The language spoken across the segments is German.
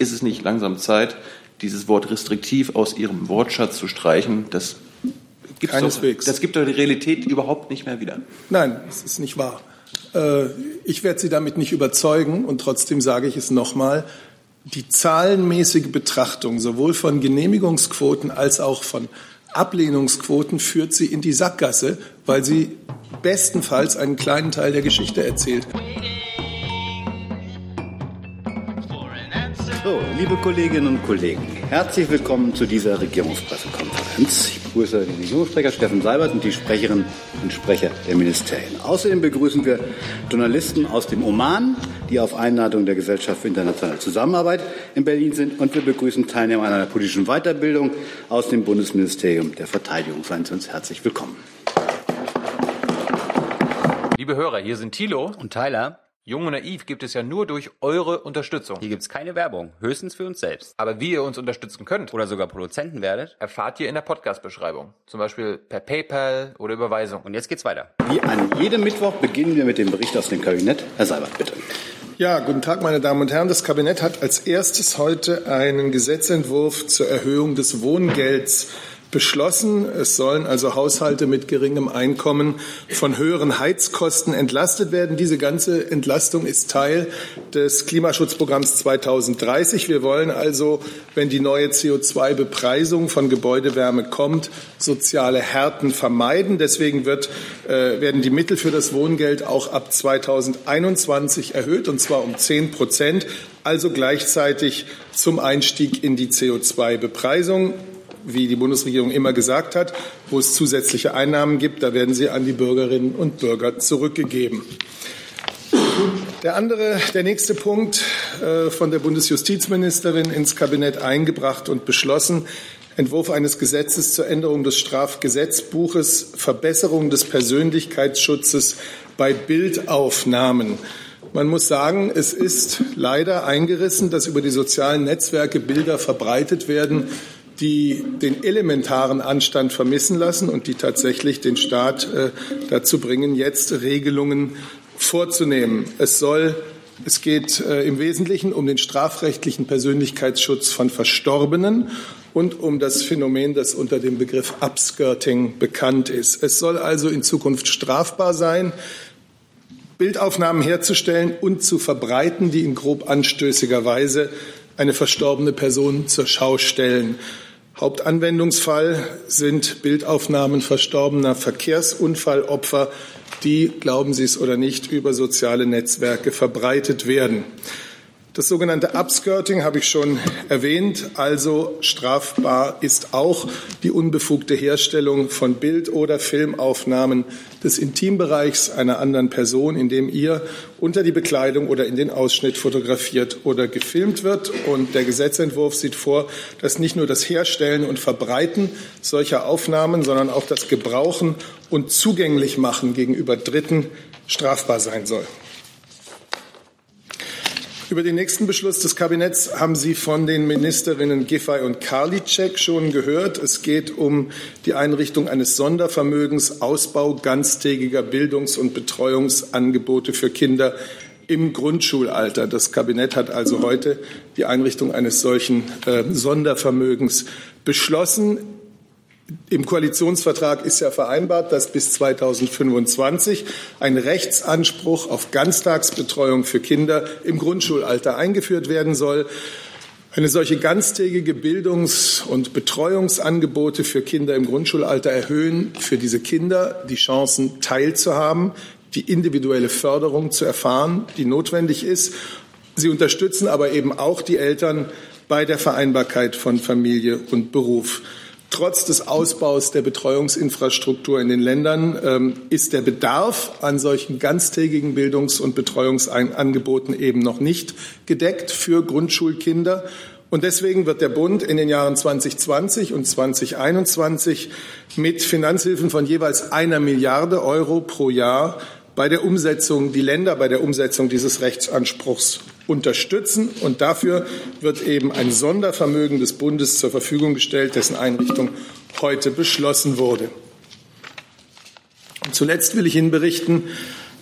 Ist es nicht langsam Zeit, dieses Wort restriktiv aus Ihrem Wortschatz zu streichen? Das gibt's Keineswegs. Doch, das gibt doch die Realität überhaupt nicht mehr wieder. Nein, es ist nicht wahr. Äh, ich werde Sie damit nicht überzeugen und trotzdem sage ich es nochmal. Die zahlenmäßige Betrachtung sowohl von Genehmigungsquoten als auch von Ablehnungsquoten führt sie in die Sackgasse, weil sie bestenfalls einen kleinen Teil der Geschichte erzählt. So, liebe Kolleginnen und Kollegen, herzlich willkommen zu dieser Regierungspressekonferenz. Ich begrüße den Regierungssprecher Steffen Seibert und die Sprecherinnen und Sprecher der Ministerien. Außerdem begrüßen wir Journalisten aus dem Oman, die auf Einladung der Gesellschaft für internationale Zusammenarbeit in Berlin sind. Und wir begrüßen Teilnehmer einer politischen Weiterbildung aus dem Bundesministerium der Verteidigung. Seien Sie uns herzlich willkommen. Liebe Hörer, hier sind Thilo. Und Tyler, Jung und naiv gibt es ja nur durch eure Unterstützung. hier gibt's keine Werbung, höchstens für uns selbst. Aber wie ihr uns unterstützen könnt, Oder sogar Produzenten werdet. erfahrt ihr in der Podcast-Beschreibung. Zum Beispiel per PayPal oder Überweisung. Und jetzt geht's weiter. Wie an jedem Mittwoch beginnen wir mit dem Bericht aus dem Kabinett. Herr Seibert, bitte. Ja, guten Tag, meine Damen und Herren. Das Kabinett hat als erstes heute einen Gesetzentwurf zur Erhöhung des Wohngelds beschlossen. Es sollen also Haushalte mit geringem Einkommen von höheren Heizkosten entlastet werden. Diese ganze Entlastung ist Teil des Klimaschutzprogramms 2030. Wir wollen also, wenn die neue CO2-Bepreisung von Gebäudewärme kommt, soziale Härten vermeiden. Deswegen wird, äh, werden die Mittel für das Wohngeld auch ab 2021 erhöht, und zwar um 10 Prozent, also gleichzeitig zum Einstieg in die CO2-Bepreisung wie die Bundesregierung immer gesagt hat, wo es zusätzliche Einnahmen gibt, da werden sie an die Bürgerinnen und Bürger zurückgegeben. Der andere, der nächste Punkt äh, von der Bundesjustizministerin ins Kabinett eingebracht und beschlossen. Entwurf eines Gesetzes zur Änderung des Strafgesetzbuches, Verbesserung des Persönlichkeitsschutzes bei Bildaufnahmen. Man muss sagen, es ist leider eingerissen, dass über die sozialen Netzwerke Bilder verbreitet werden, die den elementaren Anstand vermissen lassen und die tatsächlich den Staat äh, dazu bringen, jetzt Regelungen vorzunehmen. Es soll es geht äh, im Wesentlichen um den strafrechtlichen Persönlichkeitsschutz von Verstorbenen und um das Phänomen, das unter dem Begriff Upskirting bekannt ist. Es soll also in Zukunft strafbar sein, Bildaufnahmen herzustellen und zu verbreiten, die in grob anstößiger Weise eine verstorbene Person zur Schau stellen. Hauptanwendungsfall sind Bildaufnahmen verstorbener Verkehrsunfallopfer, die, glauben Sie es oder nicht, über soziale Netzwerke verbreitet werden. Das sogenannte Upskirting habe ich schon erwähnt. Also strafbar ist auch die unbefugte Herstellung von Bild- oder Filmaufnahmen des Intimbereichs einer anderen Person, indem ihr unter die Bekleidung oder in den Ausschnitt fotografiert oder gefilmt wird. Und der Gesetzentwurf sieht vor, dass nicht nur das Herstellen und Verbreiten solcher Aufnahmen, sondern auch das Gebrauchen und zugänglich machen gegenüber Dritten strafbar sein soll. Über den nächsten Beschluss des Kabinetts haben Sie von den Ministerinnen Giffey und Karliczek schon gehört. Es geht um die Einrichtung eines Sondervermögens Ausbau ganztägiger Bildungs- und Betreuungsangebote für Kinder im Grundschulalter. Das Kabinett hat also heute die Einrichtung eines solchen äh, Sondervermögens beschlossen. Im Koalitionsvertrag ist ja vereinbart, dass bis 2025 ein Rechtsanspruch auf Ganztagsbetreuung für Kinder im Grundschulalter eingeführt werden soll. Eine solche ganztägige Bildungs- und Betreuungsangebote für Kinder im Grundschulalter erhöhen für diese Kinder die Chancen teilzuhaben, die individuelle Förderung zu erfahren, die notwendig ist. Sie unterstützen aber eben auch die Eltern bei der Vereinbarkeit von Familie und Beruf. Trotz des Ausbaus der Betreuungsinfrastruktur in den Ländern ähm, ist der Bedarf an solchen ganztägigen Bildungs- und Betreuungsangeboten eben noch nicht gedeckt für Grundschulkinder. Und deswegen wird der Bund in den Jahren 2020 und 2021 mit Finanzhilfen von jeweils einer Milliarde Euro pro Jahr bei der Umsetzung, die Länder bei der Umsetzung dieses Rechtsanspruchs unterstützen. Und dafür wird eben ein Sondervermögen des Bundes zur Verfügung gestellt, dessen Einrichtung heute beschlossen wurde. Und zuletzt will ich Ihnen berichten,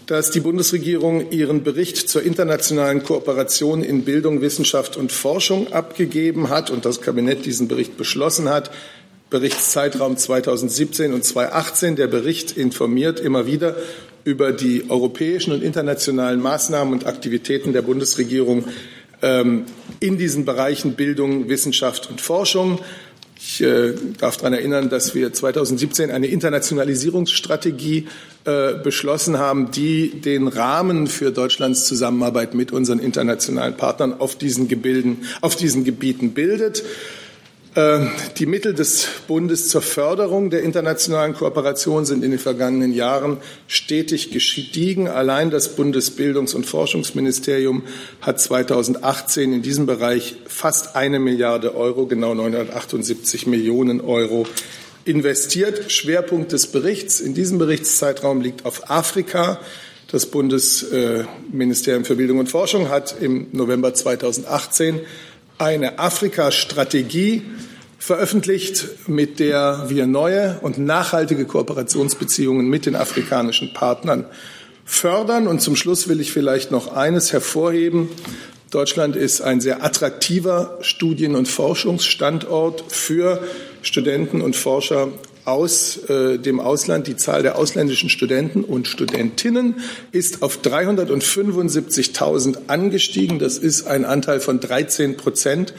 dass die Bundesregierung ihren Bericht zur internationalen Kooperation in Bildung, Wissenschaft und Forschung abgegeben hat und das Kabinett diesen Bericht beschlossen hat. Berichtszeitraum 2017 und 2018. Der Bericht informiert immer wieder über die europäischen und internationalen Maßnahmen und Aktivitäten der Bundesregierung ähm, in diesen Bereichen Bildung, Wissenschaft und Forschung. Ich äh, darf daran erinnern, dass wir 2017 eine Internationalisierungsstrategie äh, beschlossen haben, die den Rahmen für Deutschlands Zusammenarbeit mit unseren internationalen Partnern auf diesen, Gebilden, auf diesen Gebieten bildet. Ähm, die Mittel des Bundes zur Förderung der internationalen Kooperation sind in den vergangenen Jahren stetig gestiegen. Allein das Bundesbildungs- und Forschungsministerium hat 2018 in diesem Bereich fast eine Milliarde Euro, genau 978 Millionen Euro investiert. Schwerpunkt des Berichts in diesem Berichtszeitraum liegt auf Afrika. Das Bundesministerium für Bildung und Forschung hat im November 2018 eine Afrika-Strategie veröffentlicht, mit der wir neue und nachhaltige Kooperationsbeziehungen mit den afrikanischen Partnern fördern. Und zum Schluss will ich vielleicht noch eines hervorheben. Deutschland ist ein sehr attraktiver Studien- und Forschungsstandort für Studenten und Forscher aus äh, dem Ausland. Die Zahl der ausländischen Studenten und Studentinnen ist auf 375.000 angestiegen. Das ist ein Anteil von 13 Prozent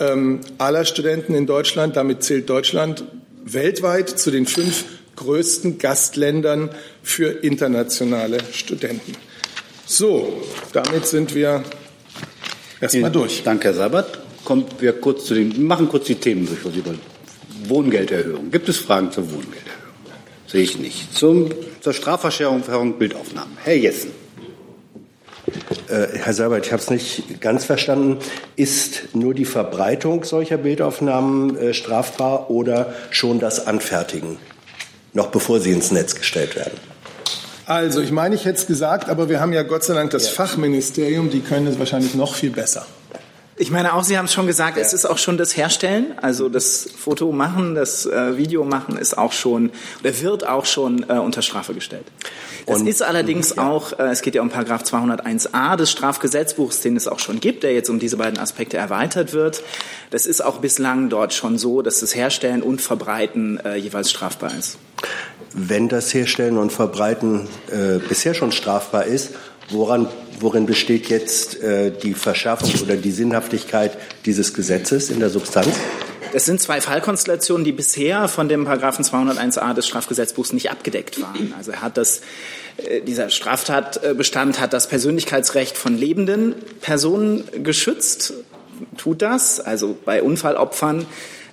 ähm, aller Studenten in Deutschland. Damit zählt Deutschland weltweit zu den fünf größten Gastländern für internationale Studenten. So, damit sind wir erstmal durch. Danke, Herr Sabat. Kommen wir kurz zu den, machen kurz die Themen durch, was Sie wollen. Wohngelderhöhung. Gibt es Fragen zur Wohngelderhöhung? Sehe ich nicht. Zum, zur Strafverschärfung Bildaufnahmen. Herr Jessen. Äh, Herr Seibert, ich habe es nicht ganz verstanden. Ist nur die Verbreitung solcher Bildaufnahmen äh, strafbar oder schon das Anfertigen, noch bevor sie ins Netz gestellt werden? Also, ich meine, ich hätte es gesagt, aber wir haben ja Gott sei Dank das ja. Fachministerium, die können es wahrscheinlich noch viel besser. Ich meine auch, Sie haben es schon gesagt, ja. es ist auch schon das Herstellen, also das Foto machen, das äh, Video machen ist auch schon oder wird auch schon äh, unter Strafe gestellt. Das Und, ist allerdings ja. auch, äh, es geht ja um Paragraph 201a des Strafgesetzbuchs, den es auch schon gibt, der jetzt um diese beiden Aspekte erweitert wird. Das ist auch bislang dort schon so, dass das Herstellen und Verbreiten äh, jeweils strafbar ist. Wenn das Herstellen und Verbreiten äh, bisher schon strafbar ist, woran worin besteht jetzt äh, die Verschärfung oder die Sinnhaftigkeit dieses Gesetzes in der Substanz? Das sind zwei Fallkonstellationen, die bisher von dem Paragraphen 201a des Strafgesetzbuchs nicht abgedeckt waren. Also er hat das, äh, dieser Straftatbestand hat das Persönlichkeitsrecht von lebenden Personen geschützt, tut das, also bei Unfallopfern,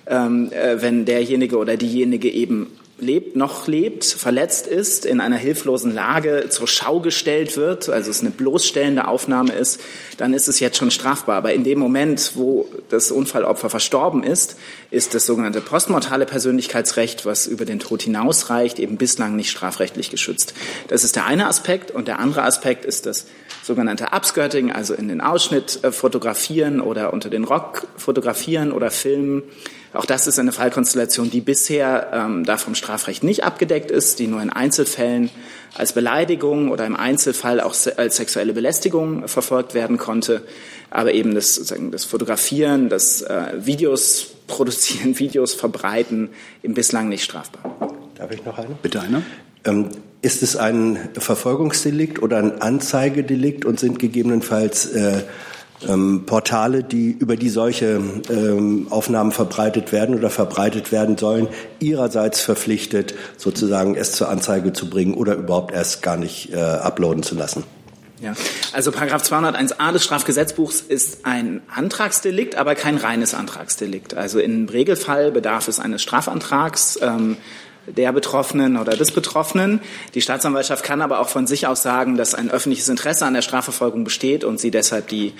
ähm, äh, wenn derjenige oder diejenige eben lebt, noch lebt, verletzt ist, in einer hilflosen Lage zur Schau gestellt wird, also es eine bloßstellende Aufnahme ist, dann ist es jetzt schon strafbar. Aber in dem Moment, wo das Unfallopfer verstorben ist, ist das sogenannte postmortale Persönlichkeitsrecht, was über den Tod hinausreicht, eben bislang nicht strafrechtlich geschützt. Das ist der eine Aspekt. Und der andere Aspekt ist das sogenannte Upskirting, also in den Ausschnitt äh, fotografieren oder unter den Rock fotografieren oder filmen auch das ist eine Fallkonstellation, die bisher ähm, da vom Strafrecht nicht abgedeckt ist, die nur in Einzelfällen als Beleidigung oder im Einzelfall auch als sexuelle Belästigung verfolgt werden konnte. Aber eben das, sozusagen das Fotografieren, das äh, Videos produzieren, Videos verbreiten, eben bislang nicht strafbar. Darf ich noch eine? Bitte eine. Ähm, ist es ein Verfolgungsdelikt oder ein Anzeigedelikt und sind gegebenenfalls äh, ähm, Portale, die über die solche ähm, Aufnahmen verbreitet werden oder verbreitet werden sollen, ihrerseits verpflichtet, sozusagen es zur Anzeige zu bringen oder überhaupt erst gar nicht äh, uploaden zu lassen. Ja, also Paragraph 201a des Strafgesetzbuchs ist ein Antragsdelikt, aber kein reines Antragsdelikt. Also im Regelfall bedarf es eines Strafantrags. Ähm, der Betroffenen oder des Betroffenen. Die Staatsanwaltschaft kann aber auch von sich aus sagen, dass ein öffentliches Interesse an der Strafverfolgung besteht und sie deshalb die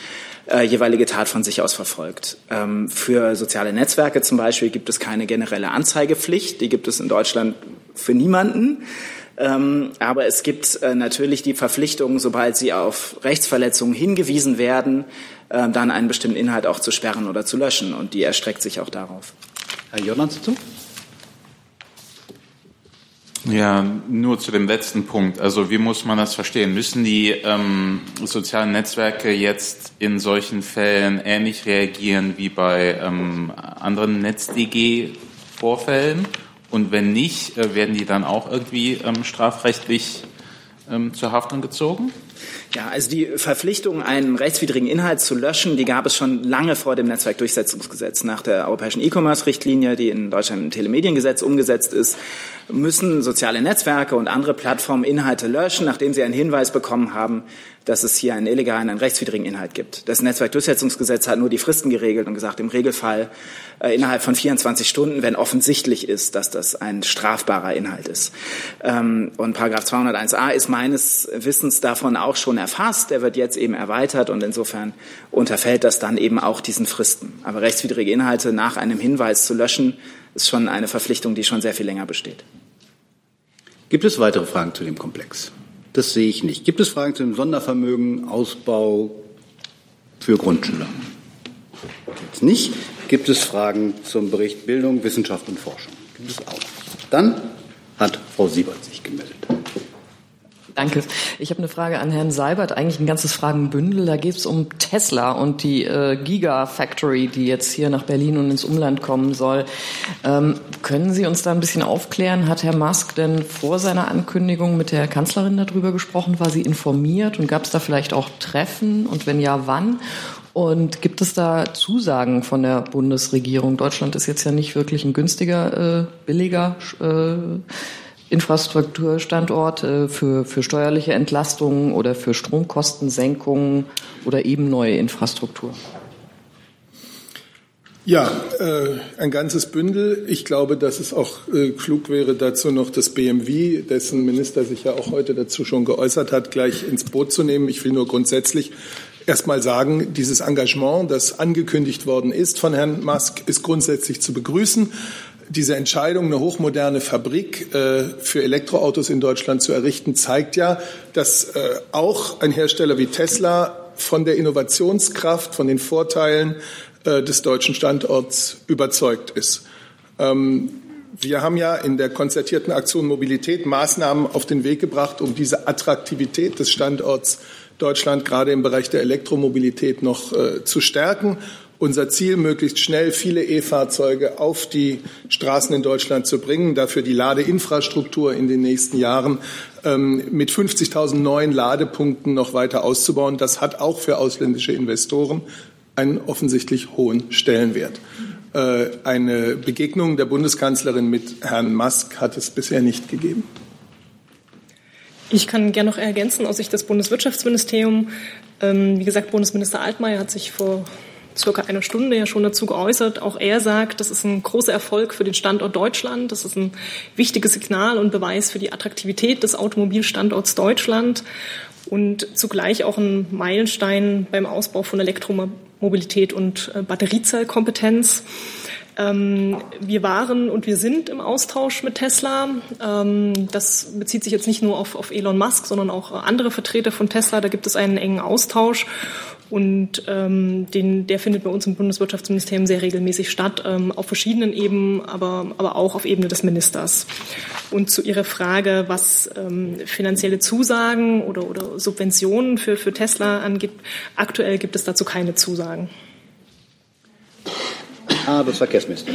äh, jeweilige Tat von sich aus verfolgt. Ähm, für soziale Netzwerke zum Beispiel gibt es keine generelle Anzeigepflicht. Die gibt es in Deutschland für niemanden. Ähm, aber es gibt äh, natürlich die Verpflichtung, sobald sie auf Rechtsverletzungen hingewiesen werden, äh, dann einen bestimmten Inhalt auch zu sperren oder zu löschen. Und die erstreckt sich auch darauf. Herr Jordans dazu? Ja, nur zu dem letzten Punkt. Also wie muss man das verstehen? Müssen die ähm, sozialen Netzwerke jetzt in solchen Fällen ähnlich reagieren wie bei ähm, anderen NetzDG-Vorfällen? Und wenn nicht, äh, werden die dann auch irgendwie ähm, strafrechtlich ähm, zur Haftung gezogen? Ja, also die Verpflichtung, einen rechtswidrigen Inhalt zu löschen, die gab es schon lange vor dem Netzwerkdurchsetzungsgesetz. Nach der europäischen E-Commerce-Richtlinie, die in Deutschland im Telemediengesetz umgesetzt ist, müssen soziale Netzwerke und andere Plattformen Inhalte löschen, nachdem sie einen Hinweis bekommen haben, dass es hier einen illegalen, einen rechtswidrigen Inhalt gibt. Das Netzwerkdurchsetzungsgesetz hat nur die Fristen geregelt und gesagt, im Regelfall äh, innerhalb von 24 Stunden, wenn offensichtlich ist, dass das ein strafbarer Inhalt ist. Ähm, und Paragraph 201a ist meines Wissens davon auch schon erfasst. Der wird jetzt eben erweitert und insofern unterfällt das dann eben auch diesen Fristen. Aber rechtswidrige Inhalte nach einem Hinweis zu löschen, ist schon eine Verpflichtung, die schon sehr viel länger besteht. Gibt es weitere Fragen zu dem Komplex? Das sehe ich nicht. Gibt es Fragen zu dem Sondervermögen, Ausbau für Grundschüler? Jetzt nicht. Gibt es Fragen zum Bericht Bildung, Wissenschaft und Forschung? Gibt es auch. Dann hat Frau Siebert sich gemeldet. Danke. Ich habe eine Frage an Herrn Seibert, eigentlich ein ganzes Fragenbündel. Da geht es um Tesla und die äh, Gigafactory, die jetzt hier nach Berlin und ins Umland kommen soll. Ähm, können Sie uns da ein bisschen aufklären? Hat Herr Musk denn vor seiner Ankündigung mit der Kanzlerin darüber gesprochen? War sie informiert und gab es da vielleicht auch Treffen? Und wenn ja, wann? Und gibt es da Zusagen von der Bundesregierung? Deutschland ist jetzt ja nicht wirklich ein günstiger, äh, billiger äh, Infrastrukturstandort äh, für, für steuerliche Entlastungen oder für Stromkostensenkungen oder eben neue Infrastruktur? Ja, äh, ein ganzes Bündel. Ich glaube, dass es auch äh, klug wäre, dazu noch das BMW, dessen Minister sich ja auch heute dazu schon geäußert hat, gleich ins Boot zu nehmen. Ich will nur grundsätzlich erst mal sagen, dieses Engagement, das angekündigt worden ist von Herrn Musk, ist grundsätzlich zu begrüßen diese Entscheidung, eine hochmoderne Fabrik äh, für Elektroautos in Deutschland zu errichten, zeigt ja, dass äh, auch ein Hersteller wie Tesla von der Innovationskraft, von den Vorteilen äh, des deutschen Standorts überzeugt ist. Ähm, wir haben ja in der konzertierten Aktion Mobilität Maßnahmen auf den Weg gebracht, um diese Attraktivität des Standorts Deutschland gerade im Bereich der Elektromobilität noch äh, zu stärken unser Ziel, möglichst schnell viele E-Fahrzeuge auf die Straßen in Deutschland zu bringen, dafür die Ladeinfrastruktur in den nächsten Jahren ähm, mit 50.000 neuen Ladepunkten noch weiter auszubauen. Das hat auch für ausländische Investoren einen offensichtlich hohen Stellenwert. Äh, eine Begegnung der Bundeskanzlerin mit Herrn Musk hat es bisher nicht gegeben. Ich kann gerne noch ergänzen aus Sicht des Bundeswirtschaftsministeriums. Ähm, wie gesagt, Bundesminister Altmaier hat sich vor circa einer Stunde ja schon dazu geäußert. Auch er sagt, das ist ein großer Erfolg für den Standort Deutschland. Das ist ein wichtiges Signal und Beweis für die Attraktivität des Automobilstandorts Deutschland und zugleich auch ein Meilenstein beim Ausbau von Elektromobilität und äh, Batteriezellkompetenz. Ähm, wir waren und wir sind im Austausch mit Tesla. Ähm, das bezieht sich jetzt nicht nur auf, auf Elon Musk, sondern auch andere Vertreter von Tesla. Da gibt es einen engen Austausch. Und ähm, den, der findet bei uns im Bundeswirtschaftsministerium sehr regelmäßig statt, ähm, auf verschiedenen Ebenen, aber, aber auch auf Ebene des Ministers. Und zu Ihrer Frage, was ähm, finanzielle Zusagen oder, oder Subventionen für, für Tesla angibt, aktuell gibt es dazu keine Zusagen. Das Verkehrsminister.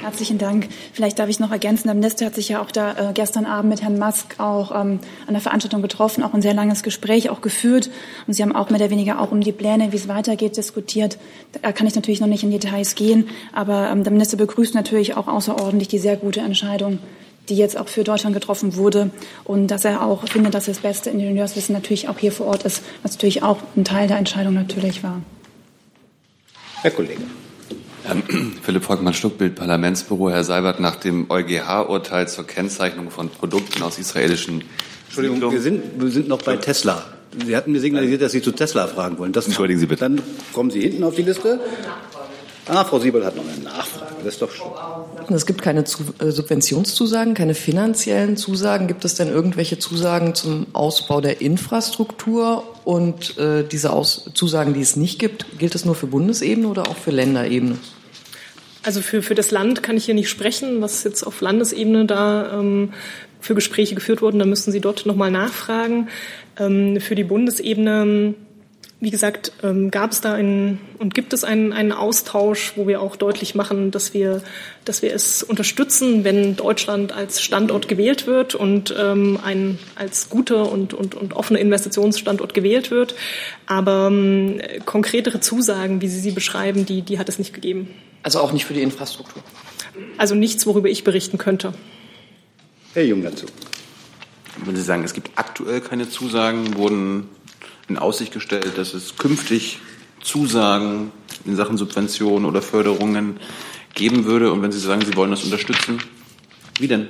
Herzlichen Dank. Vielleicht darf ich noch ergänzen. Der Minister hat sich ja auch da äh, gestern Abend mit Herrn Musk auch ähm, an der Veranstaltung getroffen, auch ein sehr langes Gespräch auch geführt. Und Sie haben auch mehr oder weniger auch um die Pläne, wie es weitergeht, diskutiert. Da kann ich natürlich noch nicht in Details gehen, aber ähm, der Minister begrüßt natürlich auch außerordentlich die sehr gute Entscheidung, die jetzt auch für Deutschland getroffen wurde und dass er auch findet, dass das beste Ingenieurswissen natürlich auch hier vor Ort ist, was natürlich auch ein Teil der Entscheidung natürlich war. Herr Kollege. Ähm, Philipp Volkmann, Stuckbild, Parlamentsbüro. Herr Seibert, nach dem EuGH-Urteil zur Kennzeichnung von Produkten aus israelischen Entschuldigung, wir sind, wir sind noch bei Tesla. Sie hatten mir signalisiert, dass Sie zu Tesla fragen wollen. Das Entschuldigen Sie bitte. Dann kommen Sie hinten auf die Liste. Ah, Frau Siebel hat noch eine Nachfrage. Das ist doch schön. Es gibt keine äh, Subventionszusagen, keine finanziellen Zusagen. Gibt es denn irgendwelche Zusagen zum Ausbau der Infrastruktur? Und äh, diese Aus Zusagen, die es nicht gibt, gilt es nur für Bundesebene oder auch für Länderebene? Also für, für das Land kann ich hier nicht sprechen, was jetzt auf Landesebene da ähm, für Gespräche geführt wurden, dann müssten Sie dort nochmal nachfragen. Ähm, für die Bundesebene wie gesagt, ähm, gab es da einen und gibt es einen, einen Austausch, wo wir auch deutlich machen, dass wir, dass wir es unterstützen, wenn Deutschland als Standort gewählt wird und ähm, ein als guter und, und, und offener Investitionsstandort gewählt wird. Aber ähm, konkretere Zusagen, wie Sie sie beschreiben, die, die hat es nicht gegeben. Also auch nicht für die Infrastruktur? Also nichts, worüber ich berichten könnte. Herr Jung dazu. Wenn Sie sagen, es gibt aktuell keine Zusagen, wurden in Aussicht gestellt, dass es künftig Zusagen in Sachen Subventionen oder Förderungen geben würde. Und wenn Sie sagen, Sie wollen das unterstützen, wie denn?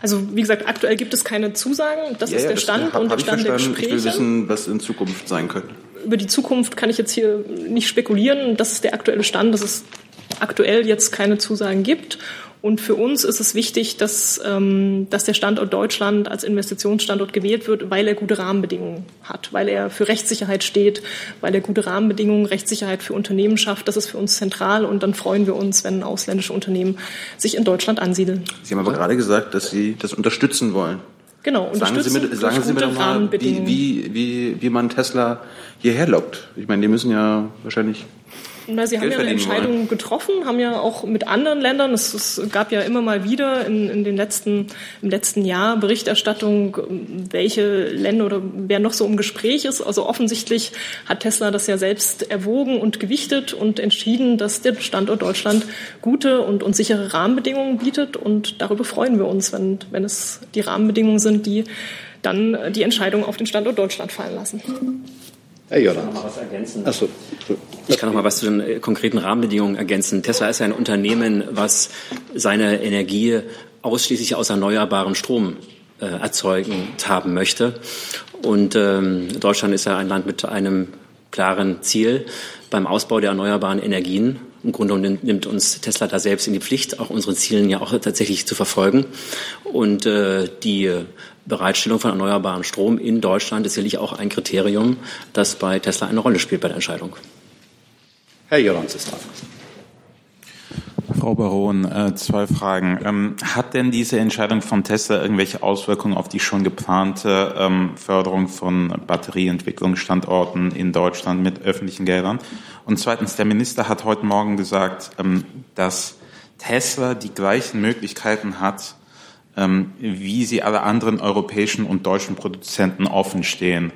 Also wie gesagt, aktuell gibt es keine Zusagen. Das ja, ist der das Stand hab, und der Stand der Gespräche. Ich will wissen, was in Zukunft sein könnte. Über die Zukunft kann ich jetzt hier nicht spekulieren. Das ist der aktuelle Stand, dass es aktuell jetzt keine Zusagen gibt. Und für uns ist es wichtig, dass, ähm, dass der Standort Deutschland als Investitionsstandort gewählt wird, weil er gute Rahmenbedingungen hat, weil er für Rechtssicherheit steht, weil er gute Rahmenbedingungen, Rechtssicherheit für Unternehmen schafft. Das ist für uns zentral und dann freuen wir uns, wenn ausländische Unternehmen sich in Deutschland ansiedeln. Sie haben aber gerade gesagt, dass Sie das unterstützen wollen. Genau, sagen Sie mir, sagen Sie mir doch mal, wie, wie, wie, wie man Tesla hierher lockt. Ich meine, die müssen ja wahrscheinlich na, Sie haben ja eine Entscheidung wollen. getroffen, haben ja auch mit anderen Ländern, es, es gab ja immer mal wieder in, in, den letzten, im letzten Jahr Berichterstattung, welche Länder oder wer noch so im Gespräch ist. Also offensichtlich hat Tesla das ja selbst erwogen und gewichtet und entschieden, dass der Standort Deutschland gute und, und sichere Rahmenbedingungen bietet. Und darüber freuen wir uns, wenn, wenn es die Rahmenbedingungen sind, die dann die Entscheidung auf den Standort Deutschland fallen lassen. Herr Jordan. Achso. Ich kann noch mal was zu den äh, konkreten Rahmenbedingungen ergänzen. Tesla ist ein Unternehmen, was seine Energie ausschließlich aus erneuerbarem Strom äh, erzeugen haben möchte. Und ähm, Deutschland ist ja ein Land mit einem klaren Ziel beim Ausbau der erneuerbaren Energien. Im Grunde nimmt uns Tesla da selbst in die Pflicht, auch unsere Zielen ja auch tatsächlich zu verfolgen. Und äh, die Bereitstellung von erneuerbarem Strom in Deutschland ist sicherlich auch ein Kriterium, das bei Tesla eine Rolle spielt bei der Entscheidung. Herr Jolons ist dran. Frau Baron, äh, zwei Fragen. Ähm, hat denn diese Entscheidung von Tesla irgendwelche Auswirkungen auf die schon geplante ähm, Förderung von Batterieentwicklungsstandorten in Deutschland mit öffentlichen Geldern? Und zweitens, der Minister hat heute Morgen gesagt, ähm, dass Tesla die gleichen Möglichkeiten hat, wie sie alle anderen europäischen und deutschen Produzenten offen stehen.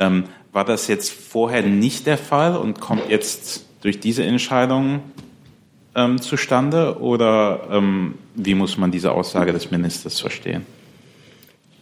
Ähm, war das jetzt vorher nicht der Fall und kommt jetzt durch diese Entscheidung ähm, zustande oder ähm, wie muss man diese Aussage des Ministers verstehen?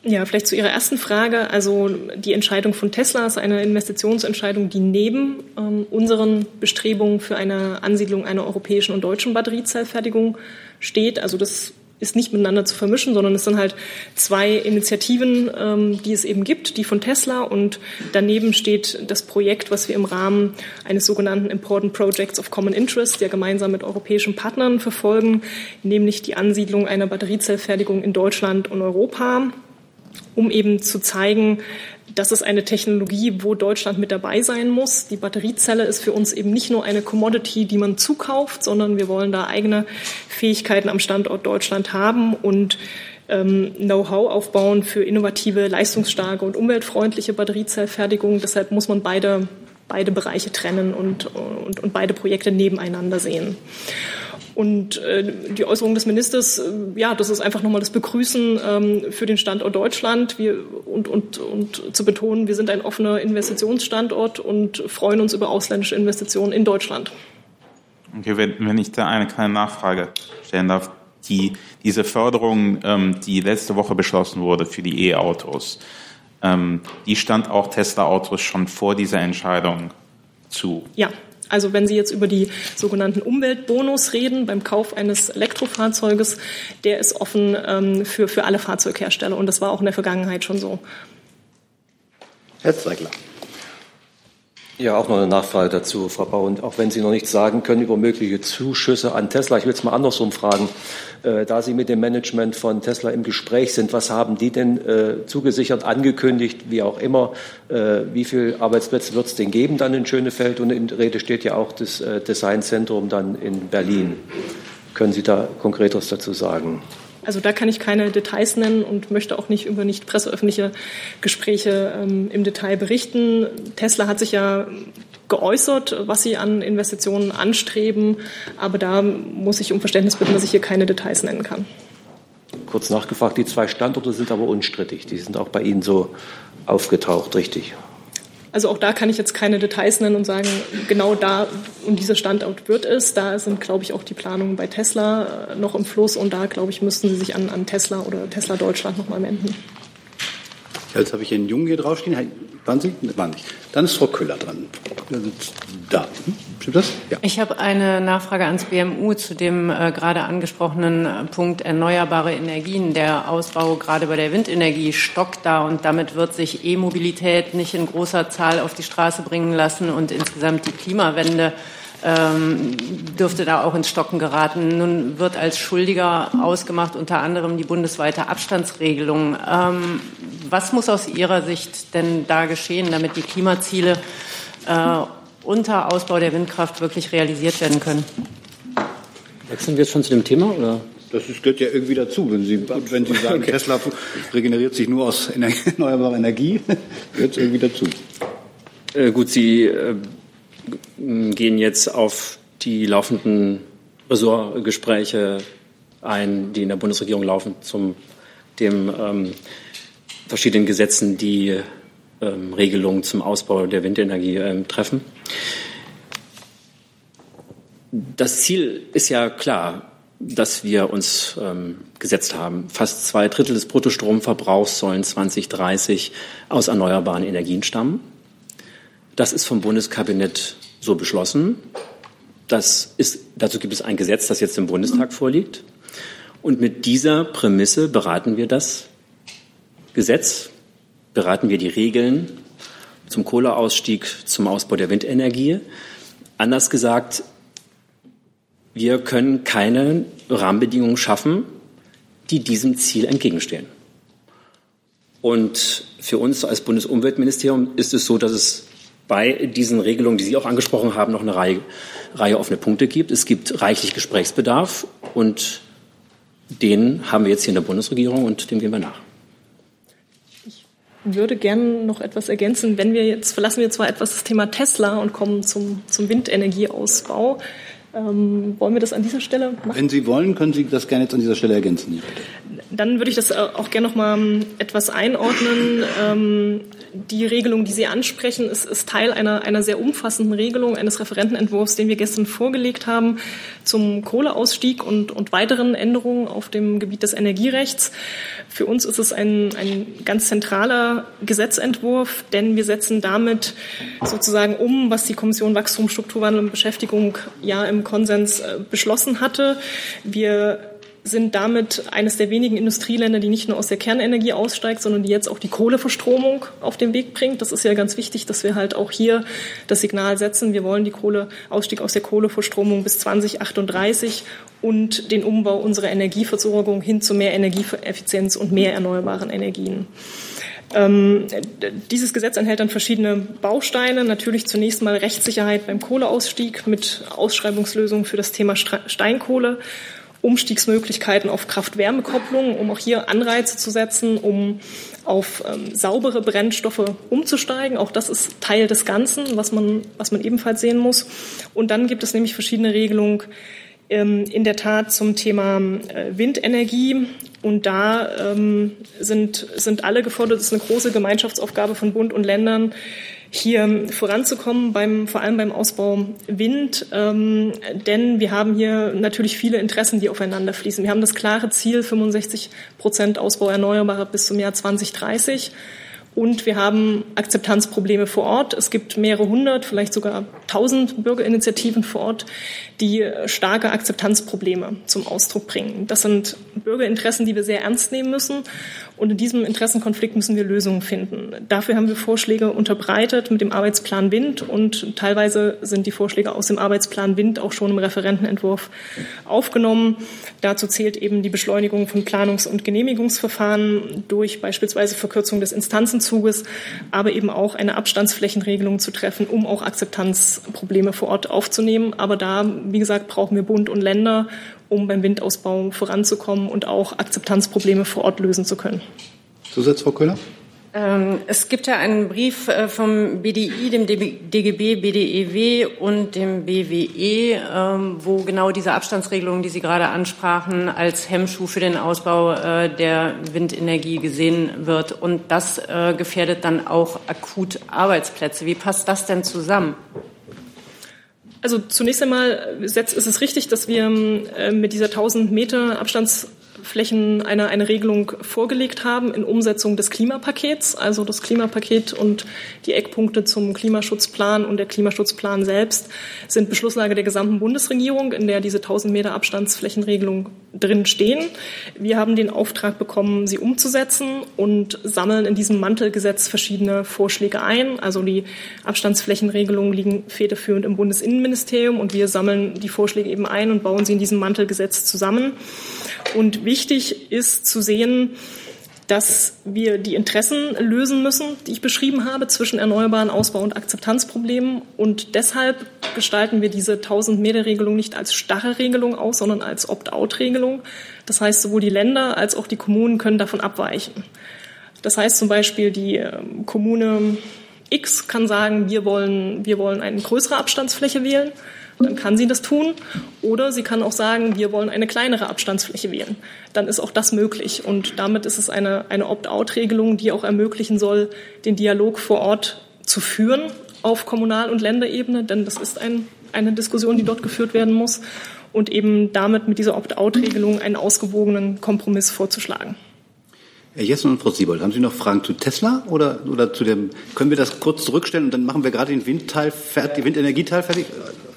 Ja, vielleicht zu Ihrer ersten Frage. Also die Entscheidung von Tesla ist eine Investitionsentscheidung, die neben ähm, unseren Bestrebungen für eine Ansiedlung einer europäischen und deutschen Batteriezellfertigung steht. Also das ist nicht miteinander zu vermischen, sondern es sind halt zwei Initiativen, ähm, die es eben gibt, die von Tesla. Und daneben steht das Projekt, was wir im Rahmen eines sogenannten Important Projects of Common Interest, ja gemeinsam mit europäischen Partnern verfolgen, nämlich die Ansiedlung einer Batteriezellfertigung in Deutschland und Europa, um eben zu zeigen, das ist eine Technologie, wo Deutschland mit dabei sein muss. Die Batteriezelle ist für uns eben nicht nur eine Commodity, die man zukauft, sondern wir wollen da eigene Fähigkeiten am Standort Deutschland haben und ähm, Know-how aufbauen für innovative, leistungsstarke und umweltfreundliche Batteriezellfertigung. Deshalb muss man beide, beide Bereiche trennen und, und, und beide Projekte nebeneinander sehen. Und äh, die Äußerung des Ministers, äh, ja, das ist einfach nochmal das Begrüßen ähm, für den Standort Deutschland wir, und, und, und zu betonen, wir sind ein offener Investitionsstandort und freuen uns über ausländische Investitionen in Deutschland. Okay, wenn, wenn ich da eine kleine Nachfrage stellen darf. Die, diese Förderung, ähm, die letzte Woche beschlossen wurde für die E-Autos, ähm, die stand auch Tesla-Autos schon vor dieser Entscheidung zu. Ja, also wenn Sie jetzt über die sogenannten Umweltbonus reden beim Kauf eines Elektrofahrzeuges, der ist offen ähm, für, für alle Fahrzeughersteller und das war auch in der Vergangenheit schon so. Herr Zeigler. Ja, auch noch eine Nachfrage dazu, Frau Bauer. Und auch wenn Sie noch nichts sagen können über mögliche Zuschüsse an Tesla, ich will es mal andersrum fragen. Äh, da Sie mit dem Management von Tesla im Gespräch sind, was haben die denn äh, zugesichert, angekündigt, wie auch immer? Äh, wie viele Arbeitsplätze wird es denn geben dann in Schönefeld? Und in Rede steht ja auch das äh, Designzentrum dann in Berlin. Können Sie da konkreteres dazu sagen? Also da kann ich keine Details nennen und möchte auch nicht über nicht presseöffentliche Gespräche ähm, im Detail berichten. Tesla hat sich ja geäußert, was sie an Investitionen anstreben, aber da muss ich um Verständnis bitten, dass ich hier keine Details nennen kann. Kurz nachgefragt, die zwei Standorte sind aber unstrittig. Die sind auch bei Ihnen so aufgetaucht, richtig? Also auch da kann ich jetzt keine Details nennen und sagen, genau da und dieser Standort wird es. Da sind, glaube ich, auch die Planungen bei Tesla äh, noch im Fluss und da, glaube ich, müssten Sie sich an, an Tesla oder Tesla Deutschland nochmal wenden. Jetzt habe ich einen Jungen hier draufstehen. Waren Sie? Waren nicht. Dann ist Frau Köhler dran. Da. Hm? Stimmt das? Ja. Ich habe eine Nachfrage ans BMU zu dem äh, gerade angesprochenen äh, Punkt erneuerbare Energien. Der Ausbau gerade bei der Windenergie stockt da und damit wird sich E-Mobilität nicht in großer Zahl auf die Straße bringen lassen und insgesamt die Klimawende ähm, dürfte da auch ins Stocken geraten. Nun wird als Schuldiger ausgemacht unter anderem die bundesweite Abstandsregelung. Ähm, was muss aus Ihrer Sicht denn da geschehen, damit die Klimaziele äh, unter Ausbau der Windkraft wirklich realisiert werden können? Wechseln wir jetzt schon zu dem Thema oder? Das gehört ja irgendwie dazu. Wenn Sie, wenn Sie sagen, okay. Tesla regeneriert sich nur aus erneuerbarer Energie, gehört es irgendwie dazu. Äh, gut, Sie äh, gehen jetzt auf die laufenden Ressortgespräche ein, die in der Bundesregierung laufen, zum dem ähm, verschiedenen Gesetzen, die ähm, Regelungen zum Ausbau der Windenergie ähm, treffen. Das Ziel ist ja klar, das wir uns ähm, gesetzt haben. Fast zwei Drittel des Bruttostromverbrauchs sollen 2030 aus erneuerbaren Energien stammen. Das ist vom Bundeskabinett so beschlossen. Das ist, dazu gibt es ein Gesetz, das jetzt im Bundestag vorliegt. Und mit dieser Prämisse beraten wir das Gesetz, beraten wir die Regeln zum Kohleausstieg, zum Ausbau der Windenergie. Anders gesagt, wir können keine Rahmenbedingungen schaffen, die diesem Ziel entgegenstehen. Und für uns als Bundesumweltministerium ist es so, dass es bei diesen Regelungen, die Sie auch angesprochen haben, noch eine Reihe, Reihe offene Punkte gibt. Es gibt reichlich Gesprächsbedarf und den haben wir jetzt hier in der Bundesregierung und dem gehen wir nach würde gerne noch etwas ergänzen. Wenn wir jetzt verlassen wir zwar etwas das Thema Tesla und kommen zum, zum Windenergieausbau. Ähm, wollen wir das an dieser Stelle machen? Wenn Sie wollen, können Sie das gerne jetzt an dieser Stelle ergänzen. Dann würde ich das äh, auch gerne noch mal ähm, etwas einordnen. Ähm, die Regelung, die Sie ansprechen, ist, ist Teil einer, einer sehr umfassenden Regelung eines Referentenentwurfs, den wir gestern vorgelegt haben zum Kohleausstieg und, und weiteren Änderungen auf dem Gebiet des Energierechts. Für uns ist es ein, ein ganz zentraler Gesetzentwurf, denn wir setzen damit sozusagen um, was die Kommission Wachstum, Strukturwandel und Beschäftigung ja im Konsens äh, beschlossen hatte. Wir sind damit eines der wenigen Industrieländer, die nicht nur aus der Kernenergie aussteigt, sondern die jetzt auch die Kohleverstromung auf den Weg bringt. Das ist ja ganz wichtig, dass wir halt auch hier das Signal setzen. Wir wollen die Kohleausstieg aus der Kohleverstromung bis 2038 und den Umbau unserer Energieversorgung hin zu mehr Energieeffizienz und mehr erneuerbaren Energien. Ähm, dieses Gesetz enthält dann verschiedene Bausteine. Natürlich zunächst mal Rechtssicherheit beim Kohleausstieg mit Ausschreibungslösungen für das Thema Steinkohle Umstiegsmöglichkeiten auf Kraft-Wärme-Kopplung, um auch hier Anreize zu setzen, um auf ähm, saubere Brennstoffe umzusteigen. Auch das ist Teil des Ganzen, was man, was man ebenfalls sehen muss. Und dann gibt es nämlich verschiedene Regelungen ähm, in der Tat zum Thema äh, Windenergie. Und da ähm, sind, sind alle gefordert. Das ist eine große Gemeinschaftsaufgabe von Bund und Ländern, hier voranzukommen, beim, vor allem beim Ausbau Wind. Ähm, denn wir haben hier natürlich viele Interessen, die aufeinander fließen. Wir haben das klare Ziel, 65 Prozent Ausbau erneuerbarer bis zum Jahr 2030. Und wir haben Akzeptanzprobleme vor Ort. Es gibt mehrere hundert, vielleicht sogar tausend Bürgerinitiativen vor Ort, die starke Akzeptanzprobleme zum Ausdruck bringen. Das sind Bürgerinteressen, die wir sehr ernst nehmen müssen. Und in diesem Interessenkonflikt müssen wir Lösungen finden. Dafür haben wir Vorschläge unterbreitet mit dem Arbeitsplan Wind und teilweise sind die Vorschläge aus dem Arbeitsplan Wind auch schon im Referentenentwurf aufgenommen. Dazu zählt eben die Beschleunigung von Planungs- und Genehmigungsverfahren durch beispielsweise Verkürzung des Instanzenzuges, aber eben auch eine Abstandsflächenregelung zu treffen, um auch Akzeptanzprobleme vor Ort aufzunehmen. Aber da, wie gesagt, brauchen wir Bund und Länder um beim Windausbau voranzukommen und auch Akzeptanzprobleme vor Ort lösen zu können. Zusatz, Frau Köhler? Ähm, es gibt ja einen Brief äh, vom BDI, dem DGB, BDEW und dem BWE, ähm, wo genau diese Abstandsregelungen, die Sie gerade ansprachen, als Hemmschuh für den Ausbau äh, der Windenergie gesehen wird. Und das äh, gefährdet dann auch akut Arbeitsplätze. Wie passt das denn zusammen? Also zunächst einmal ist es richtig, dass wir mit dieser 1000 Meter Abstands Flächen eine, eine Regelung vorgelegt haben in Umsetzung des Klimapakets. Also das Klimapaket und die Eckpunkte zum Klimaschutzplan und der Klimaschutzplan selbst sind Beschlusslage der gesamten Bundesregierung, in der diese 1000 Meter Abstandsflächenregelung drin stehen. Wir haben den Auftrag bekommen, sie umzusetzen und sammeln in diesem Mantelgesetz verschiedene Vorschläge ein. Also die Abstandsflächenregelungen liegen federführend im Bundesinnenministerium und wir sammeln die Vorschläge eben ein und bauen sie in diesem Mantelgesetz zusammen. Und wichtig ist zu sehen, dass wir die Interessen lösen müssen, die ich beschrieben habe, zwischen erneuerbaren Ausbau- und Akzeptanzproblemen. Und deshalb gestalten wir diese 1000-Meter-Regelung nicht als starre Regelung aus, sondern als Opt-out-Regelung. Das heißt, sowohl die Länder als auch die Kommunen können davon abweichen. Das heißt zum Beispiel, die ähm, Kommune X kann sagen, wir wollen, wir wollen eine größere Abstandsfläche wählen dann kann sie das tun. Oder sie kann auch sagen, wir wollen eine kleinere Abstandsfläche wählen. Dann ist auch das möglich. Und damit ist es eine, eine Opt-out-Regelung, die auch ermöglichen soll, den Dialog vor Ort zu führen auf Kommunal- und Länderebene, denn das ist ein, eine Diskussion, die dort geführt werden muss. Und eben damit mit dieser Opt-out-Regelung einen ausgewogenen Kompromiss vorzuschlagen. Herr Jessen und Frau Siebold, haben Sie noch Fragen zu Tesla oder, oder zu dem, können wir das kurz zurückstellen und dann machen wir gerade den Windteil fertig, den Windenergieteil fertig?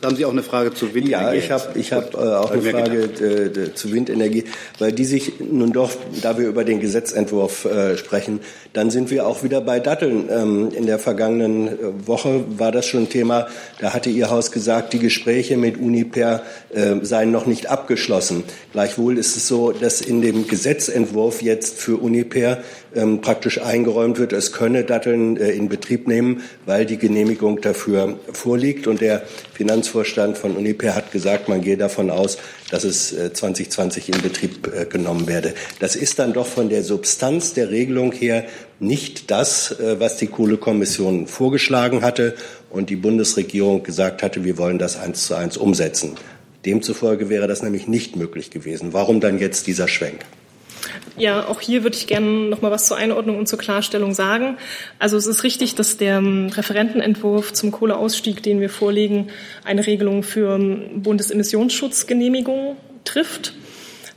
haben Sie auch eine Frage zu Windenergie? Ja, ich habe ich hab, äh, auch eine Frage äh, zu Windenergie, weil die sich nun doch, da wir über den Gesetzentwurf äh, sprechen, dann sind wir auch wieder bei Datteln. Ähm, in der vergangenen äh, Woche war das schon Thema. Da hatte Ihr Haus gesagt, die Gespräche mit Uniper äh, seien noch nicht abgeschlossen. Gleichwohl ist es so, dass in dem Gesetzentwurf jetzt für Uniper ähm, praktisch eingeräumt wird, es könne Datteln äh, in Betrieb nehmen, weil die Genehmigung dafür vorliegt. Und der Finanzvorstand von Uniper hat gesagt, man gehe davon aus, dass es äh, 2020 in Betrieb äh, genommen werde. Das ist dann doch von der Substanz der Regelung her nicht das, äh, was die Kohlekommission vorgeschlagen hatte und die Bundesregierung gesagt hatte, wir wollen das eins zu eins umsetzen. Demzufolge wäre das nämlich nicht möglich gewesen. Warum dann jetzt dieser Schwenk? Ja, auch hier würde ich gerne noch mal was zur Einordnung und zur Klarstellung sagen. Also es ist richtig, dass der ähm, Referentenentwurf zum Kohleausstieg, den wir vorlegen, eine Regelung für ähm, Bundesemissionsschutzgenehmigungen trifft.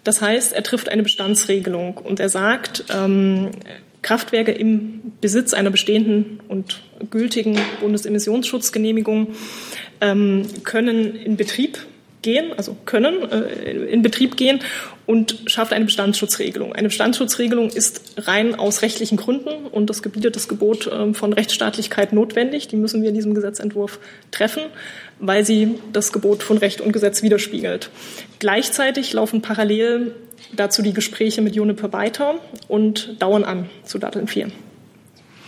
Das heißt, er trifft eine Bestandsregelung und er sagt, ähm, Kraftwerke im Besitz einer bestehenden und gültigen Bundesemissionsschutzgenehmigung ähm, können in Betrieb gehen, also können äh, in Betrieb gehen und schafft eine Bestandsschutzregelung. Eine Bestandsschutzregelung ist rein aus rechtlichen Gründen und das gebietet das Gebot äh, von Rechtsstaatlichkeit notwendig. Die müssen wir in diesem Gesetzentwurf treffen, weil sie das Gebot von Recht und Gesetz widerspiegelt. Gleichzeitig laufen parallel dazu die Gespräche mit Juniper weiter und dauern an zu Datteln 4.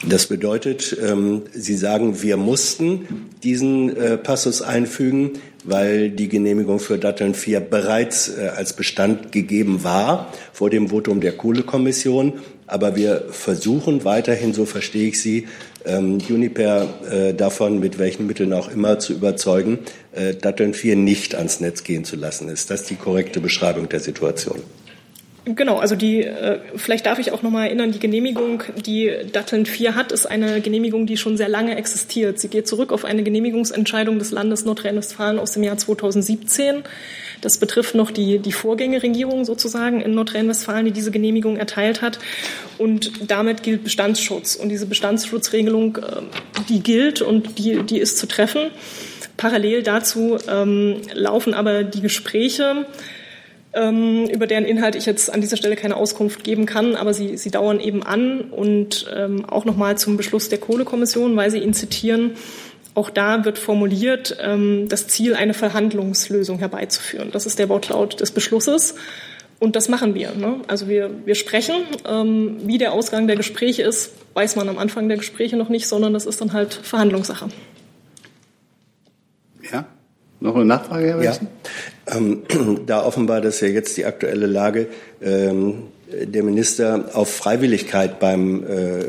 Das bedeutet, ähm, Sie sagen, wir mussten diesen äh, Passus einfügen, weil die Genehmigung für Datteln 4 bereits äh, als Bestand gegeben war vor dem Votum der Kohlekommission. Aber wir versuchen weiterhin, so verstehe ich Sie, ähm, Uniper äh, davon, mit welchen Mitteln auch immer, zu überzeugen, Datteln 4 nicht ans Netz gehen zu lassen. Ist das die korrekte Beschreibung der Situation? Genau, also die, äh, vielleicht darf ich auch nochmal erinnern, die Genehmigung, die Datteln 4 hat, ist eine Genehmigung, die schon sehr lange existiert. Sie geht zurück auf eine Genehmigungsentscheidung des Landes Nordrhein-Westfalen aus dem Jahr 2017. Das betrifft noch die, die Vorgängerregierung sozusagen in Nordrhein-Westfalen, die diese Genehmigung erteilt hat. Und damit gilt Bestandsschutz. Und diese Bestandsschutzregelung, äh, die gilt und die, die ist zu treffen. Parallel dazu ähm, laufen aber die Gespräche, ähm, über deren Inhalt ich jetzt an dieser Stelle keine Auskunft geben kann, aber sie, sie dauern eben an und ähm, auch nochmal zum Beschluss der Kohlekommission, weil Sie ihn zitieren. Auch da wird formuliert, ähm, das Ziel, eine Verhandlungslösung herbeizuführen. Das ist der Wortlaut des Beschlusses. Und das machen wir. Ne? Also wir, wir sprechen. Ähm, wie der Ausgang der Gespräche ist, weiß man am Anfang der Gespräche noch nicht, sondern das ist dann halt Verhandlungssache. Noch eine Nachfrage, Herr Ja. Ähm, da offenbar das ja jetzt die aktuelle Lage ähm, der Minister auf Freiwilligkeit beim äh,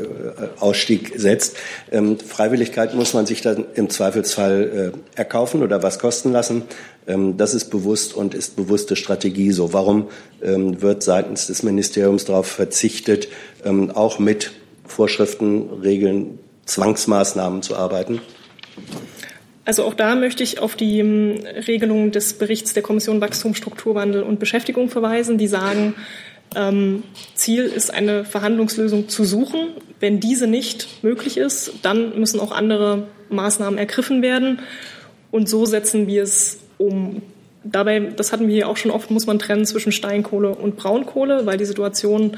Ausstieg setzt. Ähm, Freiwilligkeit muss man sich dann im Zweifelsfall äh, erkaufen oder was kosten lassen. Ähm, das ist bewusst und ist bewusste Strategie so. Warum ähm, wird seitens des Ministeriums darauf verzichtet, ähm, auch mit Vorschriften, Regeln, Zwangsmaßnahmen zu arbeiten? Also auch da möchte ich auf die ähm, Regelung des Berichts der Kommission Wachstum, Strukturwandel und Beschäftigung verweisen, die sagen, ähm, Ziel ist eine Verhandlungslösung zu suchen. Wenn diese nicht möglich ist, dann müssen auch andere Maßnahmen ergriffen werden. Und so setzen wir es um. Dabei, das hatten wir hier auch schon oft, muss man trennen zwischen Steinkohle und Braunkohle, weil die Situation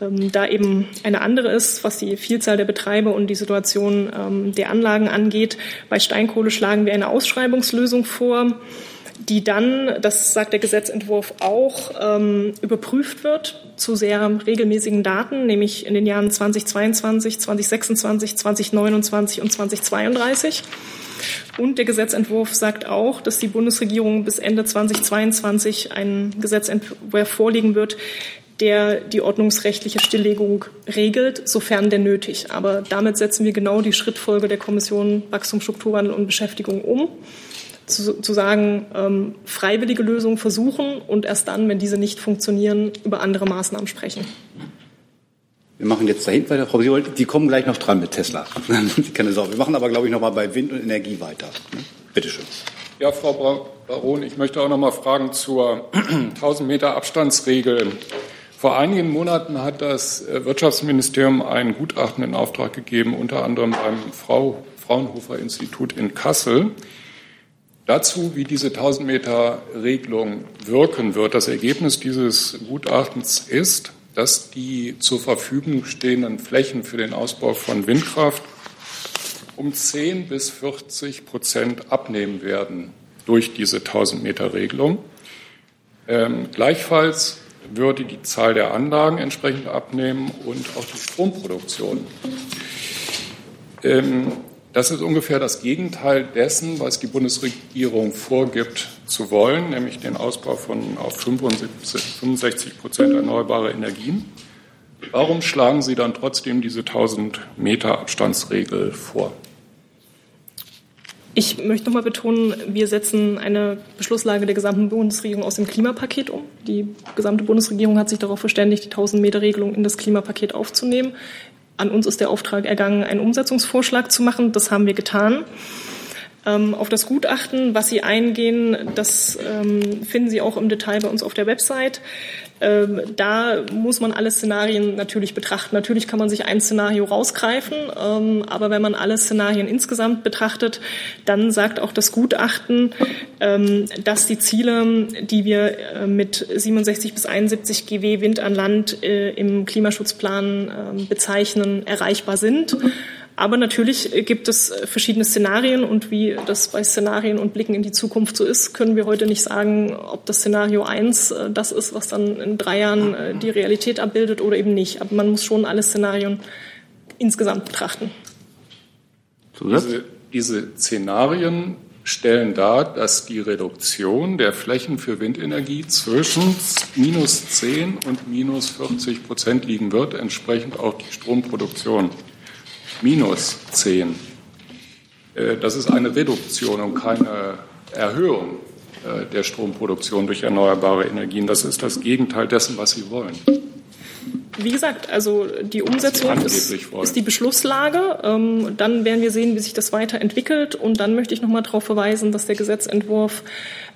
ähm, da eben eine andere ist, was die Vielzahl der Betreiber und die Situation ähm, der Anlagen angeht. Bei Steinkohle schlagen wir eine Ausschreibungslösung vor, die dann, das sagt der Gesetzentwurf auch, ähm, überprüft wird zu sehr regelmäßigen Daten, nämlich in den Jahren 2022, 2026, 2029 und 2032. Und der Gesetzentwurf sagt auch, dass die Bundesregierung bis Ende 2022 einen Gesetzentwurf vorlegen wird, der die ordnungsrechtliche Stilllegung regelt, sofern denn nötig. Aber damit setzen wir genau die Schrittfolge der Kommission Wachstum, Strukturwandel und Beschäftigung um. Zu, zu sagen, ähm, freiwillige Lösungen versuchen und erst dann, wenn diese nicht funktionieren, über andere Maßnahmen sprechen. Wir machen jetzt da hinten weiter. Frau Siebel, die kommen gleich noch dran mit Tesla. Keine Sorge. Wir machen aber, glaube ich, noch mal bei Wind und Energie weiter. Bitte schön. Ja, Frau Baron, ich möchte auch noch mal fragen zur 1000 Meter Abstandsregel. Vor einigen Monaten hat das äh, Wirtschaftsministerium ein Gutachten in Auftrag gegeben, unter anderem beim Frau Fraunhofer Institut in Kassel, dazu, wie diese 1000 Meter Regelung wirken wird. Das Ergebnis dieses Gutachtens ist, dass die zur Verfügung stehenden Flächen für den Ausbau von Windkraft um 10 bis 40 Prozent abnehmen werden durch diese 1000 Meter Regelung. Ähm, gleichfalls würde die Zahl der Anlagen entsprechend abnehmen und auch die Stromproduktion. Ähm, das ist ungefähr das Gegenteil dessen, was die Bundesregierung vorgibt zu wollen, nämlich den Ausbau von auf 65 Prozent erneuerbare Energien. Warum schlagen Sie dann trotzdem diese 1000 Meter Abstandsregel vor? Ich möchte noch mal betonen, wir setzen eine Beschlusslage der gesamten Bundesregierung aus dem Klimapaket um. Die gesamte Bundesregierung hat sich darauf verständigt, die 1000-Meter-Regelung in das Klimapaket aufzunehmen. An uns ist der Auftrag ergangen, einen Umsetzungsvorschlag zu machen. Das haben wir getan. Ähm, auf das Gutachten, was Sie eingehen, das ähm, finden Sie auch im Detail bei uns auf der Website. Ähm, da muss man alle Szenarien natürlich betrachten. Natürlich kann man sich ein Szenario rausgreifen, aber wenn man alle Szenarien insgesamt betrachtet, dann sagt auch das Gutachten, dass die Ziele, die wir äh, mit 67 bis 71 GW Wind an Land äh, im Klimaschutzplan bezeichnen, erreichbar sind. Aber natürlich gibt es verschiedene Szenarien und wie das bei Szenarien und Blicken in die Zukunft so ist, können wir heute nicht sagen, ob das Szenario 1 äh, das ist, was dann in drei Jahren äh, die Realität abbildet oder eben nicht. Aber man muss schon alle Szenarien insgesamt betrachten. Diese, diese Szenarien stellen dar, dass die Reduktion der Flächen für Windenergie zwischen minus 10 und minus 40 Prozent liegen wird, entsprechend auch die Stromproduktion minus 10. Äh, das ist eine Reduktion und keine Erhöhung äh, der Stromproduktion durch erneuerbare Energien. Das ist das Gegenteil dessen, was Sie wollen. Wie gesagt, also die Umsetzung ist, ist, die Beschlusslage. Ähm, dann werden wir sehen, wie sich das weiterentwickelt. Und dann möchte ich noch mal darauf verweisen, dass der Gesetzentwurf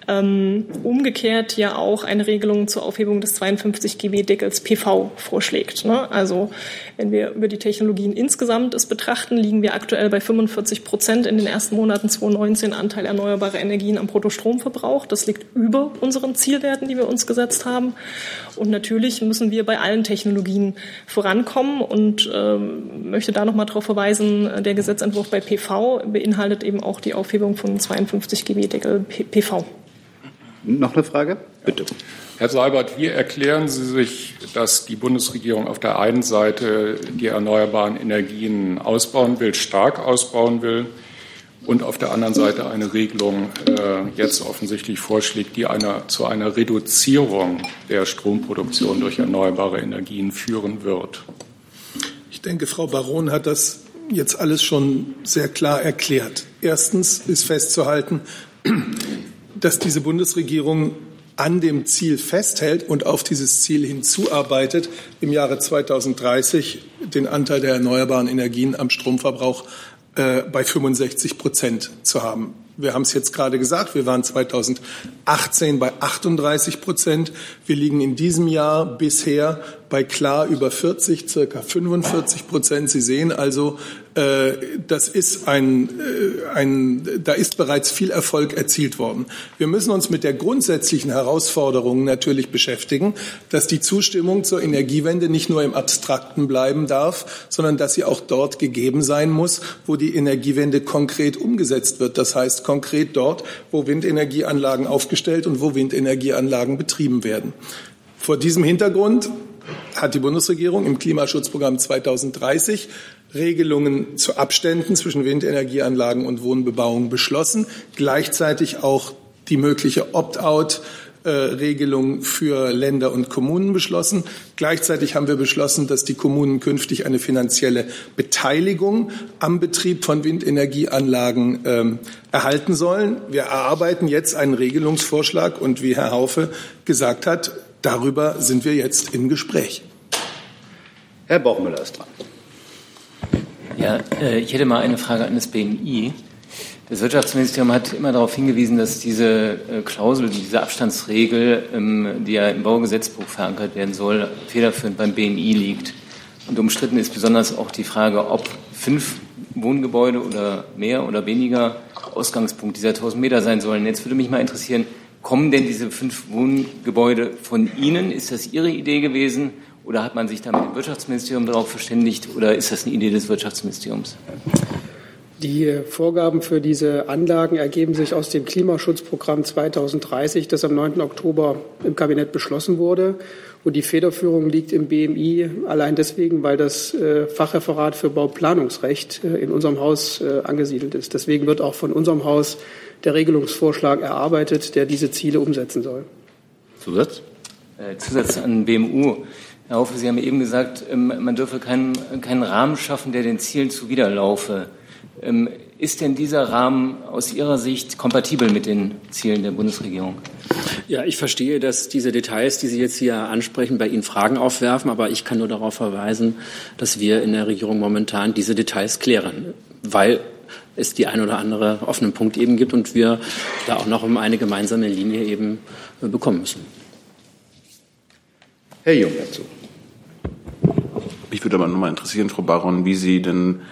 ähm, umgekehrt ja auch eine Regelung zur Aufhebung des 52 GW-Deckels PV vorschlägt. Ne? Also wenn wir über die Technologien insgesamt es betrachten, liegen wir aktuell bei 45 Prozent in den ersten Monaten 2019 Anteil erneuerbarer Energien am Bruttostromverbrauch. Das liegt über unseren Zielwerten, die wir uns gesetzt haben. Und natürlich müssen wir bei allen Technologien vorankommen und ähm, möchte da noch mal darauf verweisen, der Gesetzentwurf bei PV beinhaltet eben auch die Aufhebung von 52 GW-Deckel PV. Noch eine Frage? Bitte. Herr Seibert, wie erklären Sie sich, dass die Bundesregierung auf der einen Seite die erneuerbaren Energien ausbauen will, stark ausbauen will und auf der anderen Seite eine Regelung äh, jetzt offensichtlich vorschlägt, die einer, zu einer Reduzierung der Stromproduktion durch erneuerbare Energien führen wird. Ich denke, Frau Baron hat das jetzt alles schon sehr klar erklärt. Erstens ist festzuhalten, dass diese Bundesregierung an dem Ziel festhält und auf dieses Ziel hinzuarbeitet, im Jahre 2030 den Anteil der erneuerbaren Energien am Stromverbrauch äh, bei 65 Prozent zu haben. Wir haben es jetzt gerade gesagt, wir waren 2018 bei 38 Prozent. Wir liegen in diesem Jahr bisher bei klar über 40, circa 45 Prozent. Sie sehen also, äh, das ist ein, äh, ein, da ist bereits viel Erfolg erzielt worden. Wir müssen uns mit der grundsätzlichen Herausforderung natürlich beschäftigen, dass die Zustimmung zur Energiewende nicht nur im Abstrakten bleiben darf, sondern dass sie auch dort gegeben sein muss, wo die Energiewende konkret umgesetzt wird. Das heißt konkret dort, wo Windenergieanlagen aufgestellt und wo Windenergieanlagen betrieben werden. Vor diesem Hintergrund hat die Bundesregierung im Klimaschutzprogramm 2030 Regelungen zu Abständen zwischen Windenergieanlagen und Wohnbebauung beschlossen, gleichzeitig auch die mögliche Opt-out Regelung für Länder und Kommunen beschlossen. Gleichzeitig haben wir beschlossen, dass die Kommunen künftig eine finanzielle Beteiligung am Betrieb von Windenergieanlagen ähm, erhalten sollen. Wir erarbeiten jetzt einen Regelungsvorschlag und wie Herr Haufe gesagt hat, darüber sind wir jetzt im Gespräch. Herr Bochmüller ist dran. Ja, äh, ich hätte mal eine Frage an das BMI. Das Wirtschaftsministerium hat immer darauf hingewiesen, dass diese äh, Klausel, diese Abstandsregel, ähm, die ja im Baugesetzbuch verankert werden soll, federführend beim BMI liegt. Und umstritten ist besonders auch die Frage, ob fünf Wohngebäude oder mehr oder weniger Ausgangspunkt dieser 1000 Meter sein sollen. Jetzt würde mich mal interessieren, kommen denn diese fünf Wohngebäude von Ihnen? Ist das Ihre Idee gewesen? Oder hat man sich da mit dem Wirtschaftsministerium darauf verständigt? Oder ist das eine Idee des Wirtschaftsministeriums? Die Vorgaben für diese Anlagen ergeben sich aus dem Klimaschutzprogramm 2030, das am 9. Oktober im Kabinett beschlossen wurde. Und die Federführung liegt im BMI allein deswegen, weil das äh, Fachreferat für Bauplanungsrecht äh, in unserem Haus äh, angesiedelt ist. Deswegen wird auch von unserem Haus der Regelungsvorschlag erarbeitet, der diese Ziele umsetzen soll. Zusatz? Zusatz an BMU. Herr Hofe, Sie haben eben gesagt, ähm, man dürfe keinen, keinen Rahmen schaffen, der den Zielen zuwiderlaufe. Ähm, ist denn dieser Rahmen aus Ihrer Sicht kompatibel mit den Zielen der Bundesregierung? Ja, ich verstehe, dass diese Details, die Sie jetzt hier ansprechen, bei Ihnen Fragen aufwerfen, aber ich kann nur darauf verweisen, dass wir in der Regierung momentan diese Details klären, weil es die ein oder andere offenen Punkt eben gibt und wir da auch noch um eine gemeinsame Linie eben äh, bekommen müssen. Herr Jung dazu. Mich würde aber nochmal interessieren, Frau Baron, wie Sie denn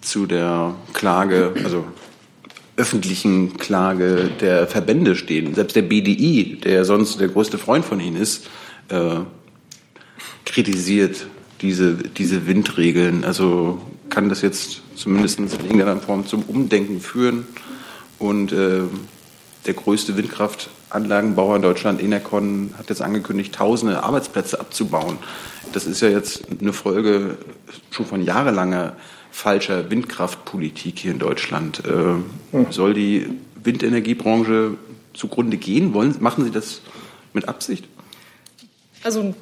zu der Klage, also öffentlichen Klage der Verbände stehen. Selbst der BDI, der sonst der größte Freund von Ihnen ist, äh, kritisiert diese, diese Windregeln. Also kann das jetzt zumindest in irgendeiner Form zum Umdenken führen. Und äh, der größte Windkraftanlagenbauer in Deutschland, Enercon, hat jetzt angekündigt, tausende Arbeitsplätze abzubauen. Das ist ja jetzt eine Folge schon von jahrelanger falscher Windkraftpolitik hier in Deutschland. Äh, soll die Windenergiebranche zugrunde gehen? Wollen, machen Sie das mit Absicht? Also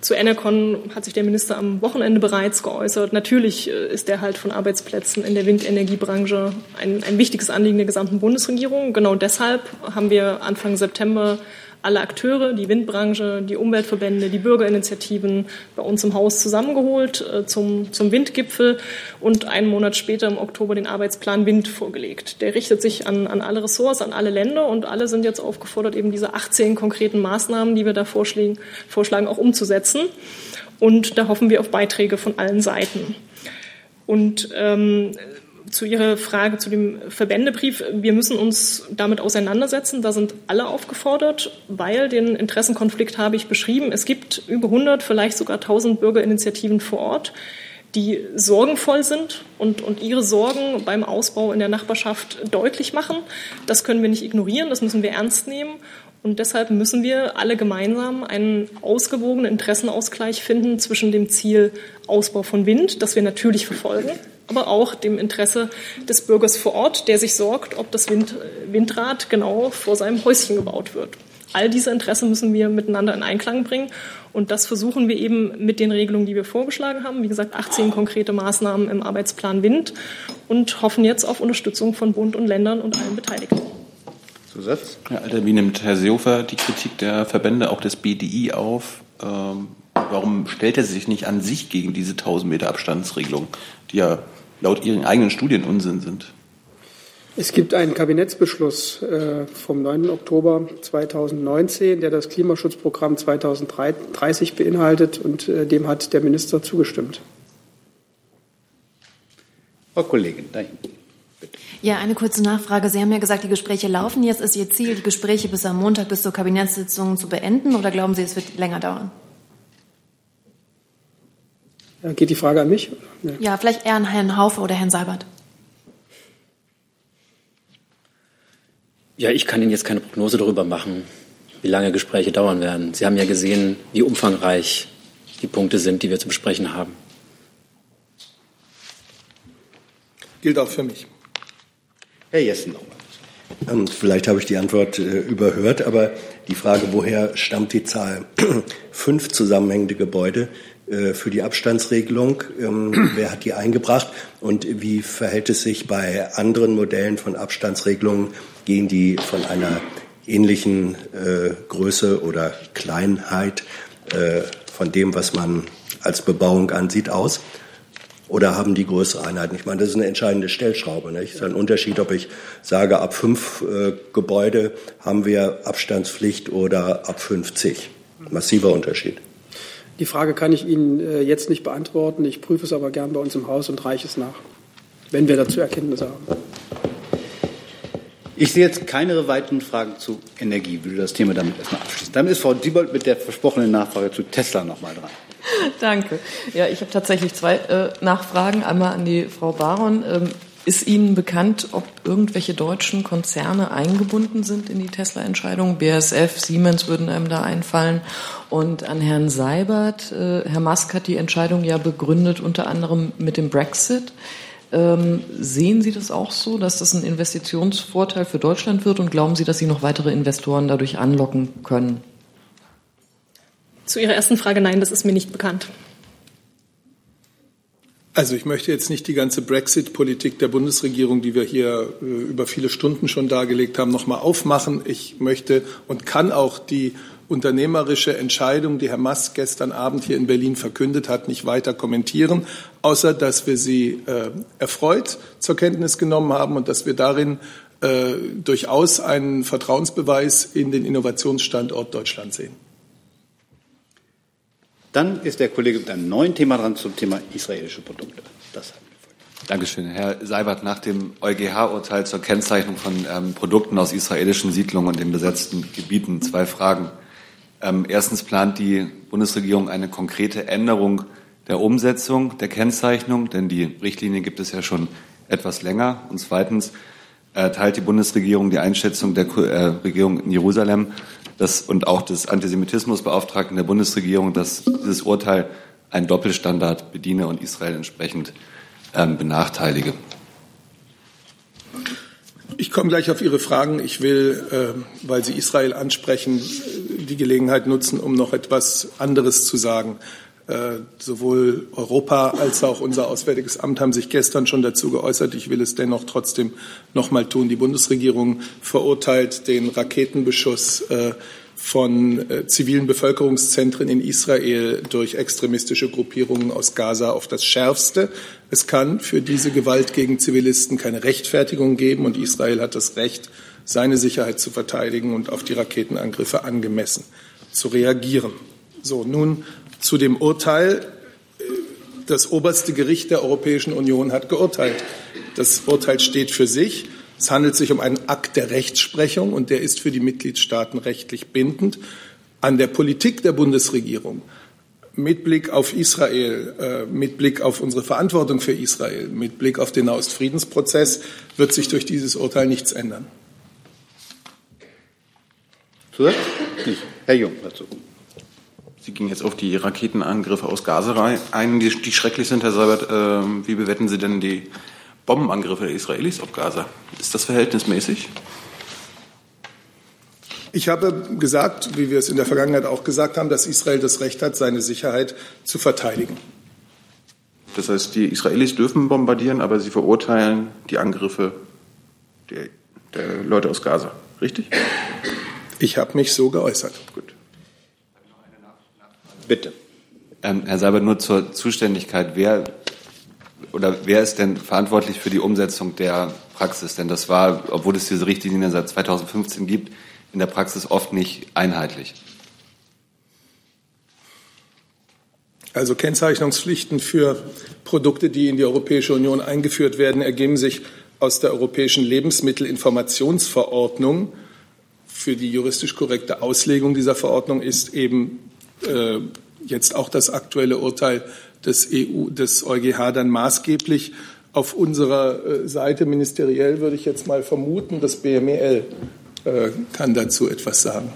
zu Enercon hat sich der Minister am Wochenende bereits geäußert. Natürlich äh, ist der Halt von Arbeitsplätzen in der Windenergiebranche ein, ein wichtiges Anliegen der gesamten Bundesregierung. Genau deshalb haben wir Anfang September alle Akteure, die Windbranche, die Umweltverbände, die Bürgerinitiativen bei uns im Haus zusammengeholt äh, zum, zum Windgipfel und einen Monat später im Oktober den Arbeitsplan Wind vorgelegt. Der richtet sich an, an alle Ressorts, an alle Länder und alle sind jetzt aufgefordert, eben diese 18 konkreten Maßnahmen, die wir da vorschlagen, vorschlagen auch umzusetzen. Und da hoffen wir auf Beiträge von allen Seiten. Und ähm, zu Ihrer Frage zu dem Verbändebrief. Wir müssen uns damit auseinandersetzen. Da sind alle aufgefordert, weil den Interessenkonflikt habe ich beschrieben. Es gibt über 100, vielleicht sogar 1000 Bürgerinitiativen vor Ort, die sorgenvoll sind und, und ihre Sorgen beim Ausbau in der Nachbarschaft deutlich machen. Das können wir nicht ignorieren, das müssen wir ernst nehmen. Und deshalb müssen wir alle gemeinsam einen ausgewogenen Interessenausgleich finden zwischen dem Ziel Ausbau von Wind, das wir natürlich verfolgen, aber auch dem Interesse des Bürgers vor Ort, der sich sorgt, ob das Wind, Windrad genau vor seinem Häuschen gebaut wird. All diese Interessen müssen wir miteinander in Einklang bringen. Und das versuchen wir eben mit den Regelungen, die wir vorgeschlagen haben. Wie gesagt, 18 konkrete Maßnahmen im Arbeitsplan Wind und hoffen jetzt auf Unterstützung von Bund und Ländern und allen Beteiligten. Zusatz? Herr Alter, wie nimmt Herr Seehofer die Kritik der Verbände, auch des BDI, auf? Ähm, warum stellt er sich nicht an sich gegen diese 1000 Meter Abstandsregelung, die ja laut Ihren eigenen Studien Unsinn sind? Es gibt einen Kabinettsbeschluss äh, vom 9. Oktober 2019, der das Klimaschutzprogramm 2030 beinhaltet, und äh, dem hat der Minister zugestimmt. Frau Kollegin, da hinten. Ja, eine kurze Nachfrage. Sie haben ja gesagt, die Gespräche laufen. Jetzt ist Ihr Ziel, die Gespräche bis am Montag, bis zur Kabinettssitzung zu beenden, oder glauben Sie, es wird länger dauern? Geht die Frage an mich? Ja, ja vielleicht eher an Herrn Haufe oder Herrn Seibert. Ja, ich kann Ihnen jetzt keine Prognose darüber machen, wie lange Gespräche dauern werden. Sie haben ja gesehen, wie umfangreich die Punkte sind, die wir zu besprechen haben. Gilt auch für mich. Herr Jessen nochmal. Ähm, vielleicht habe ich die Antwort äh, überhört, aber die Frage, woher stammt die Zahl? Fünf zusammenhängende Gebäude äh, für die Abstandsregelung. Ähm, wer hat die eingebracht und wie verhält es sich bei anderen Modellen von Abstandsregelungen gehen die von einer ähnlichen äh, Größe oder Kleinheit äh, von dem, was man als Bebauung ansieht, aus? Oder haben die größere Einheiten? Ich meine, das ist eine entscheidende Stellschraube. Nicht? Es ist ein Unterschied, ob ich sage, ab fünf äh, Gebäude haben wir Abstandspflicht oder ab 50. Massiver Unterschied. Die Frage kann ich Ihnen äh, jetzt nicht beantworten. Ich prüfe es aber gern bei uns im Haus und reiche es nach, wenn wir dazu Erkenntnisse haben. Ich sehe jetzt keine weiteren Fragen zu Energie. Ich würde das Thema damit erstmal abschließen. Damit ist Frau Diebold mit der versprochenen Nachfrage zu Tesla nochmal dran. Danke. Ja, ich habe tatsächlich zwei äh, Nachfragen. Einmal an die Frau Baron. Ähm, ist Ihnen bekannt, ob irgendwelche deutschen Konzerne eingebunden sind in die Tesla-Entscheidung? BASF, Siemens würden einem da einfallen. Und an Herrn Seibert. Äh, Herr Musk hat die Entscheidung ja begründet, unter anderem mit dem Brexit. Ähm, sehen Sie das auch so, dass das ein Investitionsvorteil für Deutschland wird und glauben Sie, dass Sie noch weitere Investoren dadurch anlocken können? Zu Ihrer ersten Frage, nein, das ist mir nicht bekannt. Also ich möchte jetzt nicht die ganze Brexit-Politik der Bundesregierung, die wir hier äh, über viele Stunden schon dargelegt haben, nochmal aufmachen. Ich möchte und kann auch die unternehmerische Entscheidung, die Herr Mask gestern Abend hier in Berlin verkündet hat, nicht weiter kommentieren, außer dass wir sie äh, erfreut zur Kenntnis genommen haben und dass wir darin äh, durchaus einen Vertrauensbeweis in den Innovationsstandort Deutschland sehen. Dann ist der Kollege mit einem neuen Thema dran zum Thema israelische Produkte. Das Dankeschön. Herr Seibert, nach dem EuGH-Urteil zur Kennzeichnung von ähm, Produkten aus israelischen Siedlungen und den besetzten Gebieten zwei Fragen. Ähm, erstens plant die Bundesregierung eine konkrete Änderung der Umsetzung der Kennzeichnung, denn die Richtlinie gibt es ja schon etwas länger. Und zweitens äh, teilt die Bundesregierung die Einschätzung der äh, Regierung in Jerusalem dass, und auch des Antisemitismusbeauftragten der Bundesregierung, dass dieses Urteil einen Doppelstandard bediene und Israel entsprechend ähm, benachteilige. Ich komme gleich auf Ihre Fragen. Ich will, äh, weil Sie Israel ansprechen, die Gelegenheit nutzen, um noch etwas anderes zu sagen. Äh, sowohl Europa als auch unser Auswärtiges Amt haben sich gestern schon dazu geäußert. Ich will es dennoch trotzdem noch mal tun. Die Bundesregierung verurteilt den Raketenbeschuss äh, von äh, zivilen Bevölkerungszentren in Israel durch extremistische Gruppierungen aus Gaza auf das Schärfste. Es kann für diese Gewalt gegen Zivilisten keine Rechtfertigung geben und Israel hat das Recht, seine Sicherheit zu verteidigen und auf die Raketenangriffe angemessen zu reagieren. So, nun zu dem Urteil. Das oberste Gericht der Europäischen Union hat geurteilt. Das Urteil steht für sich. Es handelt sich um einen Akt der Rechtsprechung und der ist für die Mitgliedstaaten rechtlich bindend. An der Politik der Bundesregierung mit Blick auf Israel, äh, mit Blick auf unsere Verantwortung für Israel, mit Blick auf den Nahostfriedensprozess wird sich durch dieses Urteil nichts ändern. Zusatz? Nicht. Herr Jung dazu. Sie ging jetzt auf die Raketenangriffe aus Gaza ein, die, die schrecklich sind, Herr Seibert. Äh, wie bewerten Sie denn die Bombenangriffe der Israelis auf Gaza? Ist das verhältnismäßig? Ich habe gesagt, wie wir es in der Vergangenheit auch gesagt haben, dass Israel das Recht hat, seine Sicherheit zu verteidigen. Das heißt, die Israelis dürfen bombardieren, aber sie verurteilen die Angriffe der, der Leute aus Gaza. Richtig? Ich habe mich so geäußert. Gut. Bitte. Ähm, Herr Seibert, nur zur Zuständigkeit. Wer oder wer ist denn verantwortlich für die Umsetzung der Praxis? Denn das war, obwohl es diese Richtlinie seit 2015 gibt, in der Praxis oft nicht einheitlich. Also Kennzeichnungspflichten für Produkte, die in die Europäische Union eingeführt werden, ergeben sich aus der Europäischen Lebensmittelinformationsverordnung. Für die juristisch korrekte Auslegung dieser Verordnung ist eben äh, jetzt auch das aktuelle Urteil des EU, des EuGH dann maßgeblich. Auf unserer äh, Seite ministeriell würde ich jetzt mal vermuten, das BMEL äh, kann dazu etwas sagen.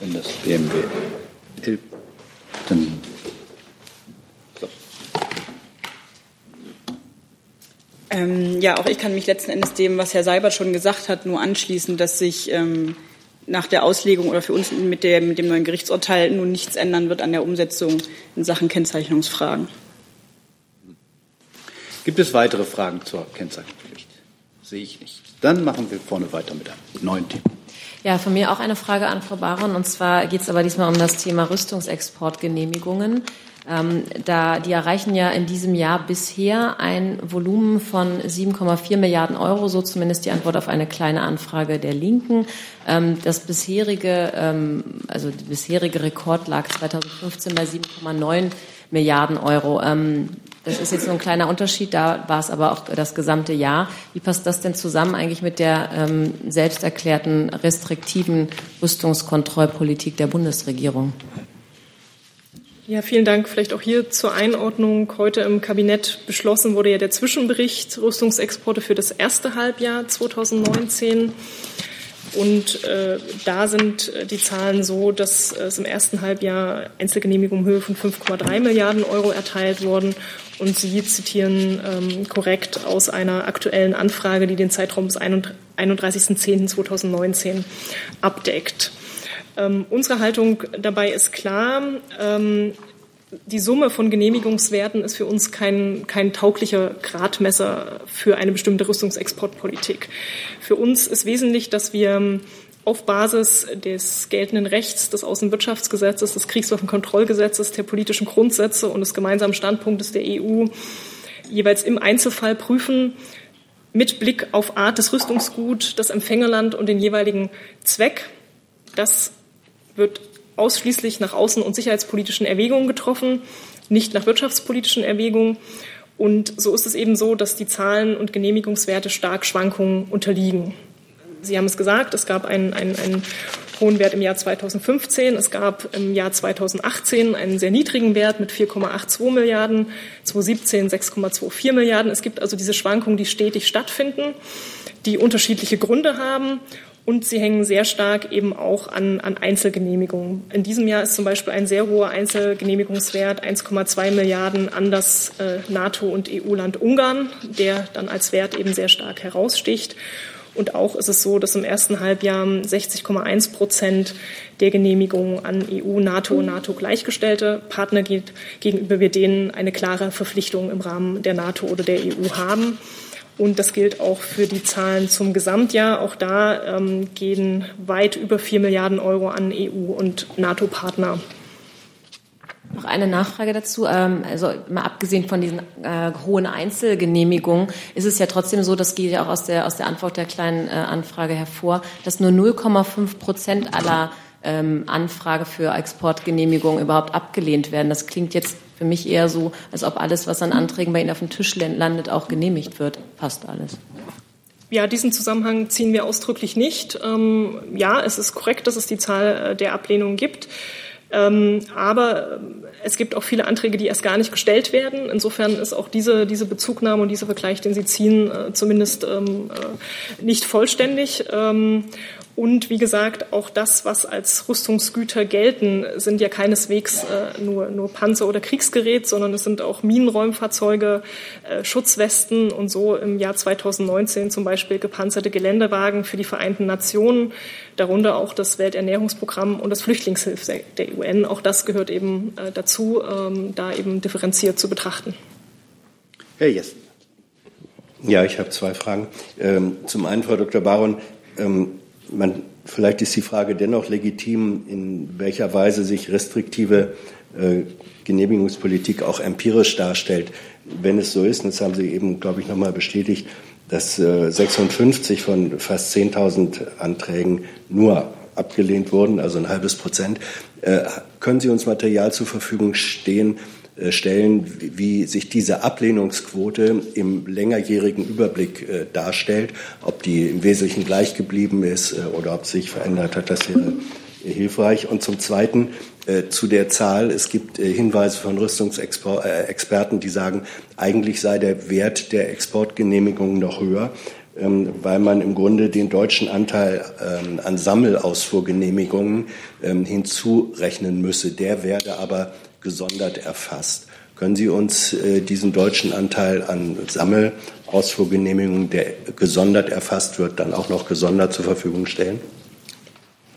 Wenn das BMWL dann. Ähm, ja, auch ich kann mich letzten Endes dem, was Herr Seibert schon gesagt hat, nur anschließen, dass sich ähm, nach der Auslegung oder für uns mit, der, mit dem neuen Gerichtsurteil nun nichts ändern wird an der Umsetzung in Sachen Kennzeichnungsfragen. Gibt es weitere Fragen zur Kennzeichnungspflicht? Sehe ich nicht. Dann machen wir vorne weiter mit einem neuen Thema. Ja, von mir auch eine Frage an Frau Baron. Und zwar geht es aber diesmal um das Thema Rüstungsexportgenehmigungen. Ähm, da, die erreichen ja in diesem Jahr bisher ein Volumen von 7,4 Milliarden Euro, so zumindest die Antwort auf eine kleine Anfrage der Linken. Ähm, das bisherige, ähm, also der bisherige Rekord lag 2015 bei 7,9 Milliarden Euro. Ähm, das ist jetzt nur ein kleiner Unterschied, da war es aber auch das gesamte Jahr. Wie passt das denn zusammen eigentlich mit der ähm, selbst erklärten restriktiven Rüstungskontrollpolitik der Bundesregierung? Ja, vielen Dank. Vielleicht auch hier zur Einordnung. Heute im Kabinett beschlossen wurde ja der Zwischenbericht Rüstungsexporte für das erste Halbjahr 2019. Und äh, da sind äh, die Zahlen so, dass es im ersten Halbjahr Einzelgenehmigungen Höhe von 5,3 Milliarden Euro erteilt wurden. Und Sie zitieren ähm, korrekt aus einer aktuellen Anfrage, die den Zeitraum bis 31.10.2019 abdeckt. Ähm, unsere Haltung dabei ist klar. Ähm, die Summe von Genehmigungswerten ist für uns kein, kein tauglicher Gradmesser für eine bestimmte Rüstungsexportpolitik. Für uns ist wesentlich, dass wir auf Basis des geltenden Rechts, des Außenwirtschaftsgesetzes, des Kriegswaffenkontrollgesetzes, der politischen Grundsätze und des gemeinsamen Standpunktes der EU jeweils im Einzelfall prüfen, mit Blick auf Art des Rüstungsgut, das Empfängerland und den jeweiligen Zweck. Das wird ausschließlich nach außen- und sicherheitspolitischen Erwägungen getroffen, nicht nach wirtschaftspolitischen Erwägungen. Und so ist es eben so, dass die Zahlen und Genehmigungswerte stark Schwankungen unterliegen. Sie haben es gesagt, es gab einen, einen, einen hohen Wert im Jahr 2015, es gab im Jahr 2018 einen sehr niedrigen Wert mit 4,82 Milliarden, 2017 6,24 Milliarden. Es gibt also diese Schwankungen, die stetig stattfinden, die unterschiedliche Gründe haben und sie hängen sehr stark eben auch an, an Einzelgenehmigungen. In diesem Jahr ist zum Beispiel ein sehr hoher Einzelgenehmigungswert 1,2 Milliarden an das äh, NATO- und EU-Land Ungarn, der dann als Wert eben sehr stark heraussticht. Und auch ist es so, dass im ersten Halbjahr 60,1 Prozent der Genehmigungen an EU, NATO und NATO gleichgestellte Partner geht, gegenüber wir denen eine klare Verpflichtung im Rahmen der NATO oder der EU haben. Und das gilt auch für die Zahlen zum Gesamtjahr. Auch da ähm, gehen weit über vier Milliarden Euro an EU- und NATO-Partner. Noch eine Nachfrage dazu. Ähm, also mal abgesehen von diesen äh, hohen Einzelgenehmigungen ist es ja trotzdem so, das geht ja auch aus der, aus der Antwort der kleinen äh, Anfrage hervor, dass nur 0,5 Prozent aller ähm, Anfrage für Exportgenehmigungen überhaupt abgelehnt werden. Das klingt jetzt für mich eher so, als ob alles, was an Anträgen bei Ihnen auf dem Tisch landet, auch genehmigt wird. Fast alles. Ja, diesen Zusammenhang ziehen wir ausdrücklich nicht. Ähm, ja, es ist korrekt, dass es die Zahl äh, der Ablehnungen gibt. Ähm, aber äh, es gibt auch viele Anträge, die erst gar nicht gestellt werden. Insofern ist auch diese, diese Bezugnahme und dieser Vergleich, den Sie ziehen, äh, zumindest ähm, äh, nicht vollständig. Ähm, Und wie gesagt, auch das, was als Rüstungsgüter gelten, sind ja keineswegs äh, nur, nur Panzer oder Kriegsgerät, sondern es sind auch Minenräumfahrzeuge, äh, Schutzwesten und so im Jahr 2019 zum Beispiel gepanzerte Geländewagen für die Vereinten Nationen, darunter auch das Welternährungsprogramm und das Flüchtlingshilfe der UN. Auch das gehört eben äh, dazu, ähm, da eben differenziert zu betrachten. Herr Jessen. Ja, ich habe zwei Fragen. Ähm, zum einen, Frau Dr. Baron, ähm, man, vielleicht ist die Frage dennoch legitim, in welcher Weise sich restriktive äh, Genehmigungspolitik auch empirisch darstellt. Wenn es so ist, und das haben Sie eben, glaube ich, nochmal bestätigt, dass äh, 56 von fast 10.000 Anträgen nur abgelehnt wurden, also ein halbes Prozent. Äh, können Sie uns Material zur Verfügung stehen, stellen, wie sich diese Ablehnungsquote im längerjährigen Überblick äh, darstellt, ob die im Wesentlichen gleich geblieben ist äh, oder ob sich verändert hat. Das wäre hilfreich. Und zum Zweiten zu der Zahl. Es gibt Hinweise von Rüstungsexperten, die sagen, eigentlich sei der Wert der Exportgenehmigungen noch höher ähm, weil man im Grunde den deutschen Anteil ähm, an Sammelausfuhrgenehmigungen ähm, hinzurechnen müsse. Der werde aber gesondert erfasst. Können Sie uns äh, diesen deutschen Anteil an Sammelausfuhrgenehmigungen, der gesondert erfasst wird, dann auch noch gesondert zur Verfügung stellen?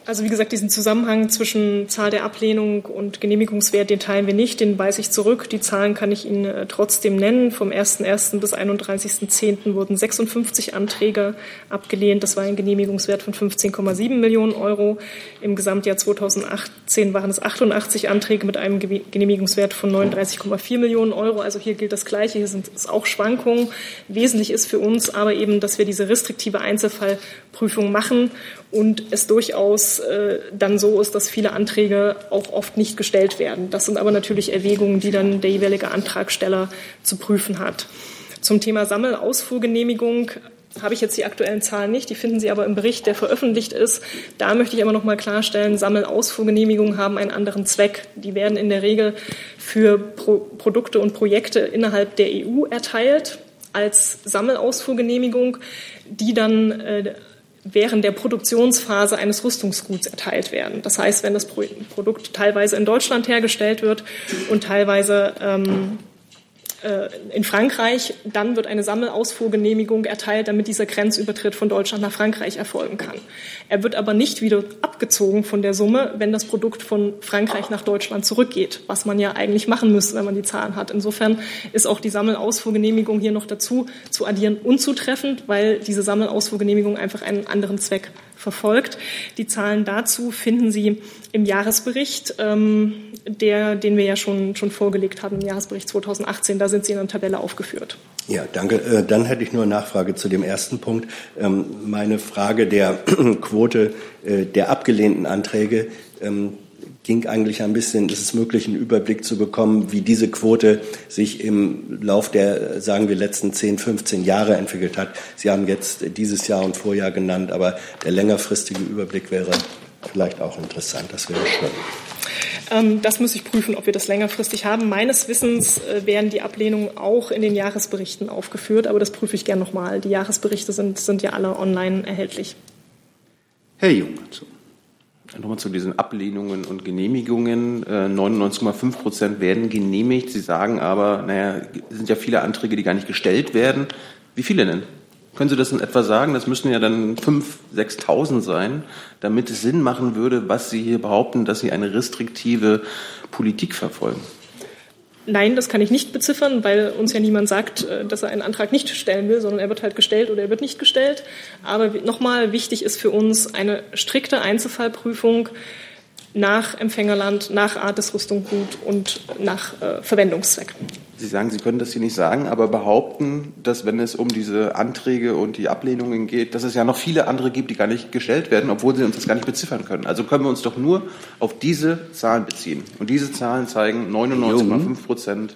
Also wie gesagt, diesen Zusammenhang zwischen Zahl der Ablehnung und Genehmigungswert, den teilen wir nicht, den weise ich zurück. Die Zahlen kann ich Ihnen äh, trotzdem nennen. Vom 1.1. bis 31.10. wurden 56 Anträge abgelehnt. Das war ein Genehmigungswert von 15,7 Millionen Euro. Im Gesamtjahr 2018 waren es 88 Anträge mit einem Genehmigungswert von 39,4 Millionen Euro. Also hier gilt das Gleiche. Hier sind es auch Schwankungen. Wesentlich ist für uns aber eben, dass wir diese restriktive Einzelfallprüfung machen und es durchaus äh, dann so ist, dass viele Anträge auch oft nicht gestellt werden. Das sind aber natürlich Erwägungen, die dann der jeweilige Antragsteller zu prüfen hat. Zum Thema Sammelausfuhrgenehmigung habe ich jetzt die aktuellen Zahlen nicht, die finden Sie aber im Bericht, der veröffentlicht ist. Da möchte ich aber noch mal klarstellen, Sammelausfuhrgenehmigungen haben einen anderen Zweck. Die werden in der Regel für Pro Produkte und Projekte innerhalb der EU erteilt als Sammelausfuhrgenehmigung, die dann äh, während der Produktionsphase eines Rüstungsguts erteilt werden. Das heißt, wenn das Produkt teilweise in Deutschland hergestellt wird und teilweise ähm, äh, in Frankreich, dann wird eine Sammelausfuhrgenehmigung erteilt, damit dieser Grenzübertritt von Deutschland nach Frankreich erfolgen kann. Er wird aber nicht wieder abgezogen von der Summe, wenn das Produkt von Frankreich nach Deutschland zurückgeht, was man ja eigentlich machen müsste, wenn man die Zahlen hat. Insofern ist auch die Sammelausfuhrgenehmigung hier noch dazu zu addieren unzutreffend, weil diese Sammelausfuhrgenehmigung einfach einen anderen Zweck verfolgt. Die Zahlen dazu finden Sie im Jahresbericht, ähm, der, den wir ja schon, schon vorgelegt haben, im Jahresbericht 2018. Da sind sie in einer Tabelle aufgeführt. Ja, danke. Äh, dann hätte ich nur eine Nachfrage zu dem ersten Punkt. Ähm, meine Frage der Quote äh, der abgelehnten Anträge ähm, ging eigentlich ein bisschen, ist es möglich, einen Überblick zu bekommen, wie diese Quote sich im Lauf der, sagen wir, letzten 10, 15 Jahre entwickelt hat. Sie haben jetzt dieses Jahr und Vorjahr genannt, aber der längerfristige Überblick wäre vielleicht auch interessant. Das wäre schön. Ähm, das muss ich prüfen, ob wir das längerfristig haben. Meines Wissens äh, werden die Ablehnungen auch in den Jahresberichten aufgeführt, aber das prüfe ich gern nochmal. Die Jahresberichte sind, sind ja alle online erhältlich. Herr Jung dazu. Nochmal zu diesen Ablehnungen und Genehmigungen. 99,5 äh, Prozent werden genehmigt. Sie sagen aber, naja, es sind ja viele Anträge, die gar nicht gestellt werden. Wie viele denn? Können Sie das in etwa sagen? Das müssten ja dann 5.000, 6.000 sein, damit es Sinn machen würde, was Sie hier behaupten, dass Sie eine restriktive Politik verfolgen. Nein, das kann ich nicht beziffern, weil uns ja niemand sagt, äh, dass er einen Antrag nicht stellen will, sondern er wird halt gestellt oder er wird nicht gestellt. Aber nochmal wichtig ist für uns eine strikte Einzelfallprüfung nach Empfängerland, nach Art des Rüstungsgut und nach äh, Verwendungszweck. Sie sagen, Sie können das hier nicht sagen, aber behaupten, dass wenn es um diese Anträge und die Ablehnungen geht, dass es ja noch viele andere gibt, die gar nicht gestellt werden, obwohl Sie uns das gar nicht beziffern können. Also können wir uns doch nur auf diese Zahlen beziehen. Und diese Zahlen zeigen 99,5 Prozent.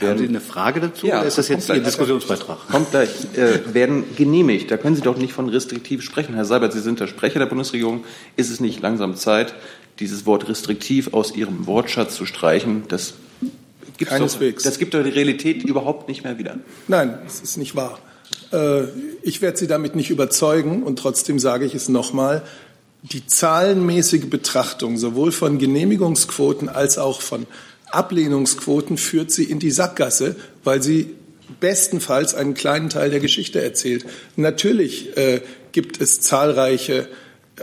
Haben Sie eine Frage dazu ja, oder ist das jetzt Ihr Diskussionsbeitrag? Kommt gleich. Äh, werden genehmigt. Da können Sie doch nicht von restriktiv sprechen. Herr Seibert, Sie sind der Sprecher der Bundesregierung. Ist es nicht langsam Zeit, dieses Wort restriktiv aus Ihrem Wortschatz zu streichen? Das Gibt's Keineswegs. Doch, das gibt doch die Realität überhaupt nicht mehr wieder. Nein, das ist nicht wahr. Äh, ich werde Sie damit nicht überzeugen und trotzdem sage ich es nochmal. die zahlenmäßige Betrachtung sowohl von Genehmigungsquoten als auch von Ablehnungsquoten führt sie in die Sackgasse, weil sie bestenfalls einen kleinen Teil der Geschichte erzählt. Natürlich äh, gibt es zahlreiche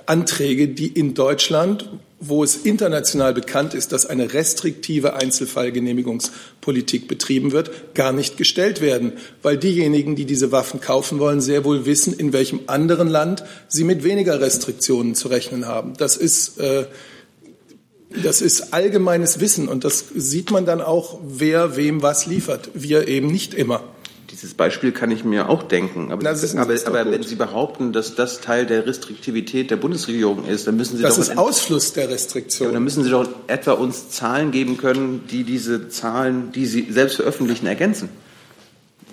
Anträge, die in Deutschland, wo es international bekannt ist, dass eine restriktive Einzelfallgenehmigungspolitik betrieben wird, gar nicht gestellt werden, weil diejenigen, die diese Waffen kaufen wollen, sehr wohl wissen, in welchem anderen Land sie mit weniger Restriktionen zu rechnen haben. Das ist äh, das ist allgemeines Wissen und das sieht man dann auch, wer wem was liefert. Wir eben nicht immer. Dieses Beispiel kann ich mir auch denken. Aber, aber, aber wenn Sie behaupten, dass das Teil der Restriktivität der Bundesregierung ist, dann müssen Sie das doch. Das ist Ausfluss der Restriktion. Ja, dann müssen Sie doch etwa uns Zahlen geben können, die diese Zahlen, die Sie selbst veröffentlichen, ergänzen.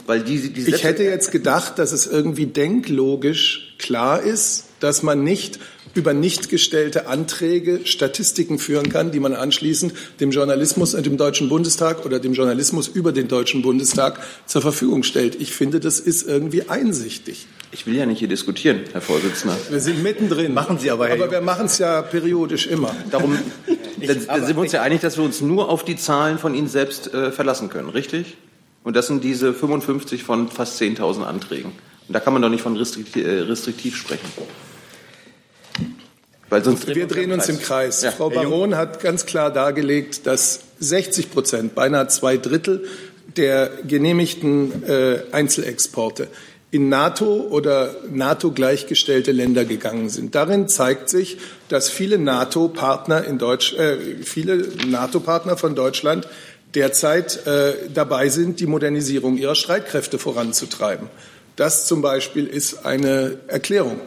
Weil die, die ich hätte jetzt gedacht, dass es irgendwie denklogisch klar ist, dass man nicht über nicht gestellte Anträge Statistiken führen kann, die man anschließend dem Journalismus und dem Deutschen Bundestag oder dem Journalismus über den Deutschen Bundestag zur Verfügung stellt. Ich finde, das ist irgendwie einsichtig. Ich will ja nicht hier diskutieren, Herr Vorsitzender. Wir sind mittendrin. Machen Sie aber, Herr Aber wir machen es ja periodisch immer. Darum dann, dann sind wir uns ja einig, dass wir uns nur auf die Zahlen von Ihnen selbst äh, verlassen können, richtig? Und das sind diese 55 von fast 10.000 Anträgen. Und da kann man doch nicht von restriktiv, äh, restriktiv sprechen. Weil sonst wir drehen uns im Kreis. Ja. Frau Baron hat ganz klar dargelegt, dass 60 Prozent, beinahe zwei Drittel der genehmigten äh, Einzelexporte in NATO oder NATO gleichgestellte Länder gegangen sind. Darin zeigt sich, dass viele NATO-Partner in Deutsch, äh, viele NATO-Partner von Deutschland derzeit äh, dabei sind, die Modernisierung ihrer Streitkräfte voranzutreiben. Das zum Beispiel ist eine Erklärung.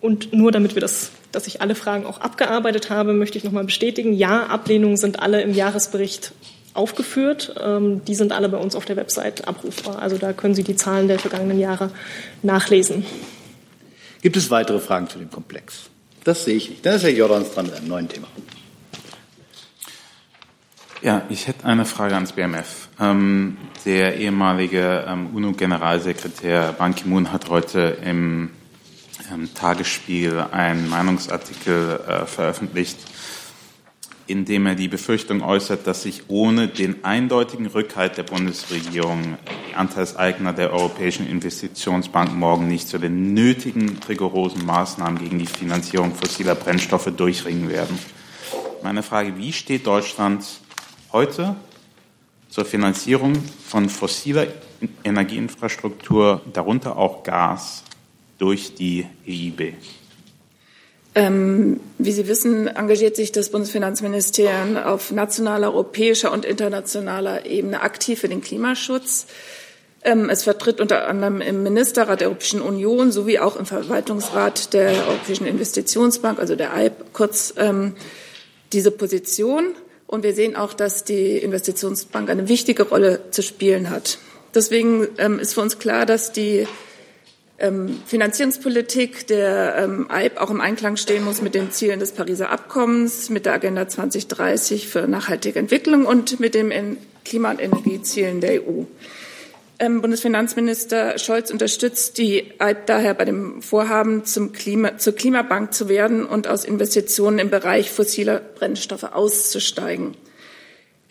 Und nur damit wir das, dass ich alle Fragen auch abgearbeitet habe, möchte ich nochmal bestätigen, ja, Ablehnungen sind alle im Jahresbericht aufgeführt. Ähm, die sind alle bei uns auf der Website abrufbar. Also da können Sie die Zahlen der vergangenen Jahre nachlesen. Gibt es weitere Fragen zu dem Komplex? Das sehe ich nicht. Dann ist Herr Jordans dran mit einem neuen Thema. Ja, ich hätte eine Frage ans BMF. Ähm, der ehemalige ähm, UNO-Generalsekretär Ban Ki-moon hat heute im ähm, Tagesspiegel einen Meinungsartikel äh, veröffentlicht, in dem er die Befürchtung äußert, dass sich ohne den eindeutigen Rückhalt der Bundesregierung die Anteilseigner der Europäischen Investitionsbank morgen nicht zu den nötigen rigorosen Maßnahmen gegen die Finanzierung fossiler Brennstoffe durchringen werden. Meine Frage, wie steht Deutschland heute zur Finanzierung von fossiler Energieinfrastruktur, darunter auch Gas, durch die EIB? Ähm, wie Sie wissen, engagiert sich das Bundesfinanzministerium auf nationaler, europäischer und internationaler Ebene aktiv für den Klimaschutz. Ähm, es vertritt unter anderem im Ministerrat der Europäischen Union sowie auch im Verwaltungsrat der Europäischen Investitionsbank, also der EIB, kurz ähm, diese Position. Und wir sehen auch, dass die Investitionsbank eine wichtige Rolle zu spielen hat. Deswegen ähm, ist für uns klar, dass die ähm, Finanzierungspolitik der ähm, EIB auch im Einklang stehen muss mit den Zielen des Pariser Abkommens, mit der Agenda 2030 für nachhaltige Entwicklung und mit den Klima- und Energiezielen der EU. Ähm, Bundesfinanzminister Scholz unterstützt die EIB daher bei dem Vorhaben, zum Klima, zur Klimabank zu werden und aus Investitionen im Bereich fossiler Brennstoffe auszusteigen.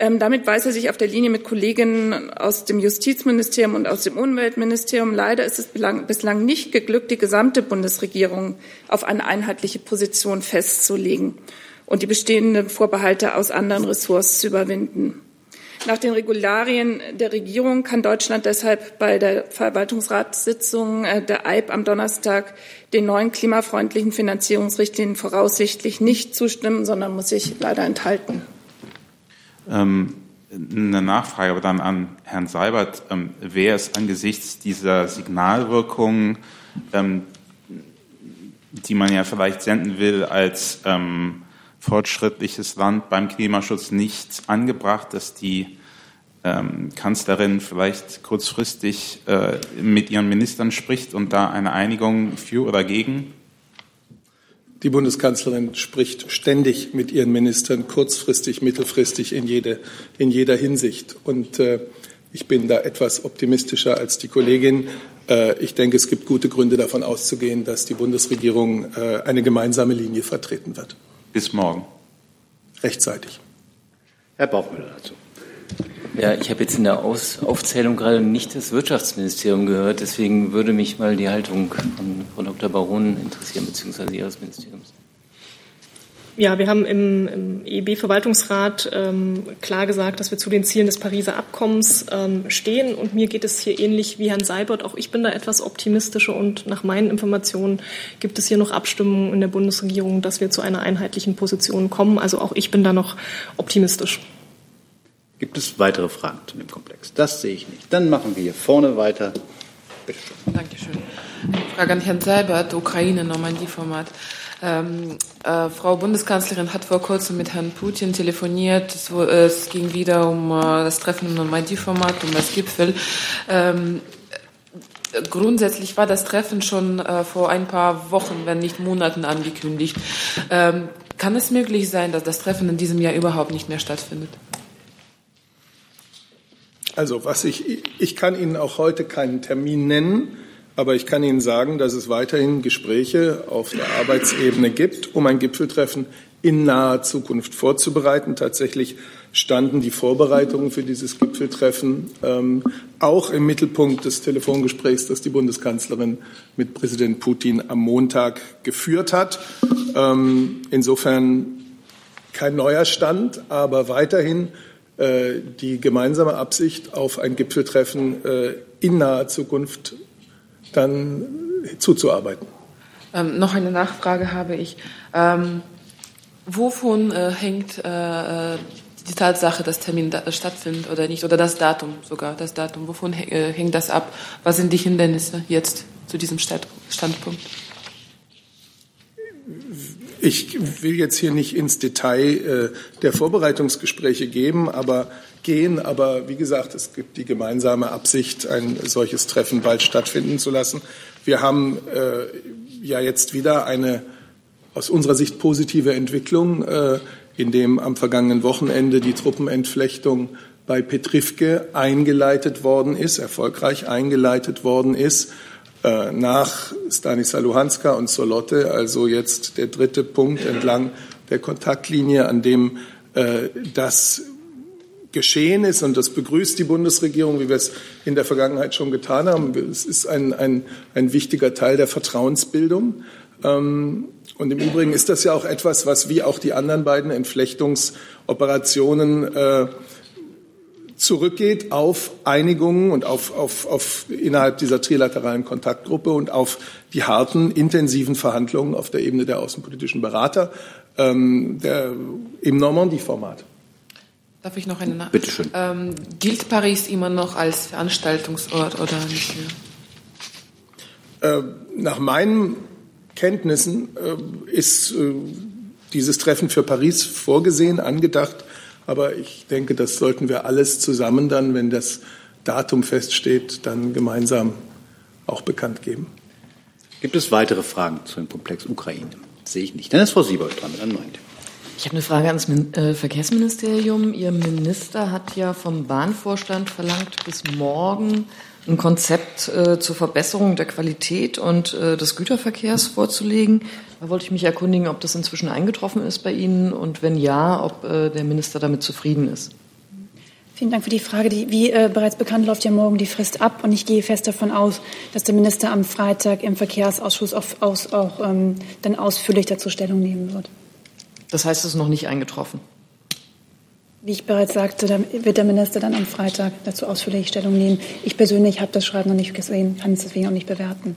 Ähm, damit weiß er sich auf der Linie mit Kolleginnen aus dem Justizministerium und aus dem Umweltministerium. Leider ist es bislang nicht geglückt, die gesamte Bundesregierung auf eine einheitliche Position festzulegen und die bestehenden Vorbehalte aus anderen Ressorts zu überwinden. Nach den Regularien der Regierung kann Deutschland deshalb bei der Verwaltungsratssitzung äh, der EIB am Donnerstag den neuen klimafreundlichen Finanzierungsrichtlinien voraussichtlich nicht zustimmen, sondern muss sich leider enthalten. Ähm, eine Nachfrage aber dann an Herrn Seibert. Ähm, Wäre es angesichts dieser Signalwirkung, ähm, die man ja vielleicht senden will, als ähm, fortschrittliches Land beim Klimaschutz nicht angebracht, dass die ähm, Kanzlerin vielleicht kurzfristig äh, mit ihren Ministern spricht und da eine Einigung für oder gegen die Bundeskanzlerin spricht ständig mit ihren Ministern, kurzfristig, mittelfristig, in, jede, in jeder Hinsicht. Und äh, ich bin da etwas optimistischer als die Kollegin. Äh, ich denke, es gibt gute Gründe davon auszugehen, dass die Bundesregierung äh, eine gemeinsame Linie vertreten wird. Bis morgen. Rechtzeitig. Herr Bauchmüller dazu. Ja, ich habe jetzt in der Aus Aufzählung gerade nicht das Wirtschaftsministerium gehört. Deswegen würde mich mal die Haltung von Frau Dr. Baron interessieren, beziehungsweise Ihres Ministeriums. Ja, wir haben im, im EIB-Verwaltungsrat ähm, klar gesagt, dass wir zu den Zielen des Pariser Abkommens ähm, stehen. Und mir geht es hier ähnlich wie Herrn Seibert. Auch ich bin da etwas optimistischer. Und nach meinen Informationen gibt es hier noch Abstimmungen in der Bundesregierung, dass wir zu einer einheitlichen Position kommen. Also auch ich bin da noch optimistisch. Gibt es weitere Fragen zu dem Komplex? Das sehe ich nicht. Dann machen wir hier vorne weiter. Bitte schön. Dankeschön. Frage an Herrn Seibert, Ukraine-Normandie-Format. Ähm, äh, Frau Bundeskanzlerin hat vor kurzem mit Herrn Putin telefoniert. Es, äh, es ging wieder um äh, das Treffen im Normandie-Format, um das Gipfel. Ähm, grundsätzlich war das Treffen schon äh, vor ein paar Wochen, wenn nicht Monaten angekündigt. Ähm, kann es möglich sein, dass das Treffen in diesem Jahr überhaupt nicht mehr stattfindet? Also was ich, ich kann Ihnen auch heute keinen Termin nennen. Aber ich kann Ihnen sagen, dass es weiterhin Gespräche auf der Arbeitsebene gibt, um ein Gipfeltreffen in naher Zukunft vorzubereiten. Tatsächlich standen die Vorbereitungen für dieses Gipfeltreffen ähm, auch im Mittelpunkt des Telefongesprächs, das die Bundeskanzlerin mit Präsident Putin am Montag geführt hat. Ähm, insofern kein neuer Stand, aber weiterhin die gemeinsame Absicht auf ein Gipfeltreffen äh, in naher Zukunft dann zuzuarbeiten. Ähm, noch eine Nachfrage habe ich. Ähm, wovon äh, hängt äh, die Tatsache, dass Termin da, stattfindet oder nicht, oder das Datum sogar, das Datum, wovon äh, hängt das ab? Was sind die Hindernisse jetzt zu diesem Standpunkt? Ich will jetzt hier nicht ins Detail äh, der Vorbereitungsgespräche geben, aber gehen. Aber wie gesagt, es gibt die gemeinsame Absicht, ein solches Treffen bald stattfinden zu lassen. Wir haben äh, ja jetzt wieder eine aus unserer Sicht positive Entwicklung, äh, in dem am vergangenen Wochenende die Truppenentflechtung bei Petrivke eingeleitet worden ist, erfolgreich eingeleitet worden ist. Äh, nach Stanisla Luhanska und Solotte, also jetzt der dritte Punkt entlang der Kontaktlinie, an dem äh, das geschehen ist, und das begrüßt die Bundesregierung, wie wir es in der Vergangenheit schon getan haben. Es ist ein, ein, ein wichtiger Teil der Vertrauensbildung. Ähm, und im Übrigen ist das ja auch etwas, was wie auch die anderen beiden Entflechtungsoperationen äh, zurückgeht auf Einigungen und auf, auf, auf innerhalb dieser trilateralen Kontaktgruppe und auf die harten, intensiven Verhandlungen auf der Ebene der außenpolitischen Berater ähm, der, im Normandie-Format. Darf ich noch eine Nachfrage? Bitte schön. Ähm, gilt Paris immer noch als Veranstaltungsort oder nicht mehr? Äh, nach meinen Kenntnissen äh, ist äh, dieses Treffen für Paris vorgesehen, angedacht. Aber ich denke, das sollten wir alles zusammen dann, wenn das Datum feststeht, dann gemeinsam auch bekannt geben. Gibt es weitere Fragen zu dem Komplex Ukraine? sehe ich nicht. Dann ist Frau Siebold dran mit einem neuen Thema. Ich habe eine Frage ans äh, Verkehrsministerium. Ihr Minister hat ja vom Bahnvorstand verlangt, bis morgen ein Konzept äh, zur Verbesserung der Qualität und äh, des Güterverkehrs vorzulegen. Da wollte ich mich erkundigen, ob das inzwischen eingetroffen ist bei Ihnen und wenn ja, ob äh, der Minister damit zufrieden ist. Vielen Dank für die Frage. Die, wie äh, bereits bekannt läuft ja morgen die Frist ab und ich gehe fest davon aus, dass der Minister am Freitag im Verkehrsausschuss auf, aus, auch ähm, dann ausführlich dazu Stellung nehmen wird. Das heißt, es ist noch nicht eingetroffen. Wie ich bereits sagte, da wird der Minister dann am Freitag dazu ausführlich Stellung nehmen. Ich persönlich habe das Schreiben noch nicht gesehen, kann es deswegen auch nicht bewerten.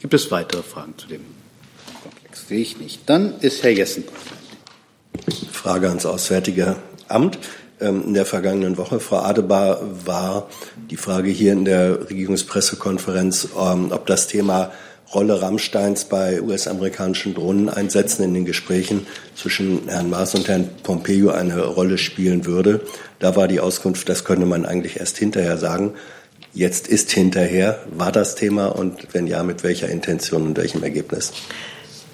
Gibt es weitere Fragen zu dem? Sehe ich nicht. Dann ist Herr Jessen. Frage ans Auswärtige Amt. Ähm, in der vergangenen Woche, Frau Adebar, war die Frage hier in der Regierungspressekonferenz, ähm, ob das Thema Rolle Rammsteins bei US-amerikanischen Drohneneinsätzen in den Gesprächen zwischen Herrn Maas und Herrn Pompeo eine Rolle spielen würde. Da war die Auskunft, das könnte man eigentlich erst hinterher sagen. Jetzt ist hinterher, war das Thema und wenn ja, mit welcher Intention und welchem Ergebnis?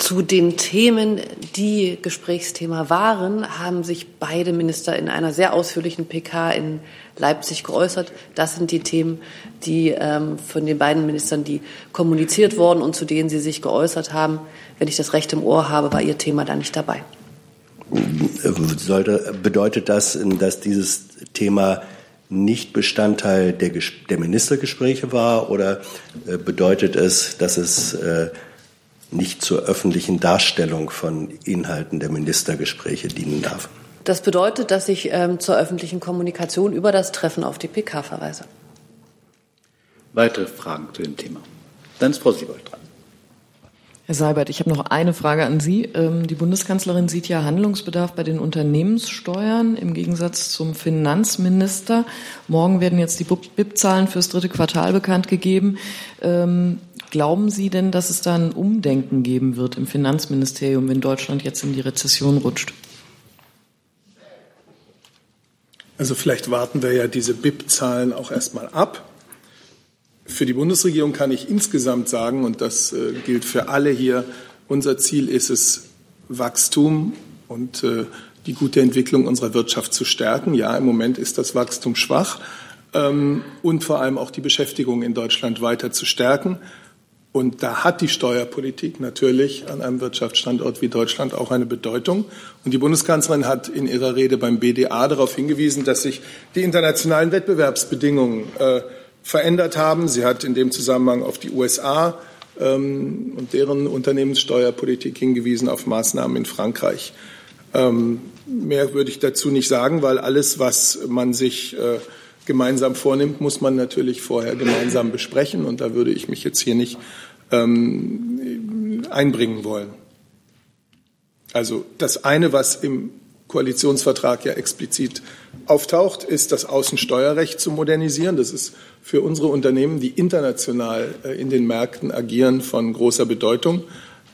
Zu den Themen, die Gesprächsthema waren, haben sich beide Minister in einer sehr ausführlichen PK in Leipzig geäußert. Das sind die Themen, die ähm, von den beiden Ministern, die kommuniziert wurden und zu denen sie sich geäußert haben. Wenn ich das Recht im Ohr habe, war ihr Thema da nicht dabei. Sollte, bedeutet das, dass dieses Thema nicht Bestandteil der, der Ministergespräche war oder äh, bedeutet es, dass es äh, nicht zur öffentlichen Darstellung von Inhalten der Ministergespräche dienen darf? Das bedeutet, dass ich ähm, zur öffentlichen Kommunikation über das Treffen auf die PK verweise. Weitere Fragen zu dem Thema? Dann ist Frau Siebold dran. Herr Seibert, ich habe noch eine Frage an Sie. Ähm, die Bundeskanzlerin sieht ja Handlungsbedarf bei den Unternehmenssteuern im Gegensatz zum Finanzminister. Morgen werden jetzt die BIP-Zahlen fürs dritte Quartal bekannt gegeben. Glauben Sie denn, dass es da ein Umdenken geben wird im Finanzministerium, wenn Deutschland jetzt in die Rezession rutscht? Also vielleicht warten wir ja diese BIP-Zahlen auch erstmal ab. Für die Bundesregierung kann ich insgesamt sagen, und das äh, gilt für alle hier, unser Ziel ist es, Wachstum und äh, die gute Entwicklung unserer Wirtschaft zu stärken. Ja, im Moment ist das Wachstum schwach ähm, und vor allem auch die Beschäftigung in Deutschland weiter zu stärken. Und da hat die Steuerpolitik natürlich an einem Wirtschaftsstandort wie Deutschland auch eine Bedeutung. Und die Bundeskanzlerin hat in ihrer Rede beim BDA darauf hingewiesen, dass sich die internationalen Wettbewerbsbedingungen äh, verändert haben. Sie hat in dem Zusammenhang auf die USA ähm, und deren Unternehmenssteuerpolitik hingewiesen, auf Maßnahmen in Frankreich. Ähm, mehr würde ich dazu nicht sagen, weil alles, was man sich äh, gemeinsam vornimmt, muss man natürlich vorher gemeinsam besprechen. Und da würde ich mich jetzt hier nicht ähm, einbringen wollen. Also das eine, was im Koalitionsvertrag ja explizit auftaucht, ist das Außensteuerrecht zu modernisieren. Das ist für unsere Unternehmen, die international äh, in den Märkten agieren, von großer Bedeutung.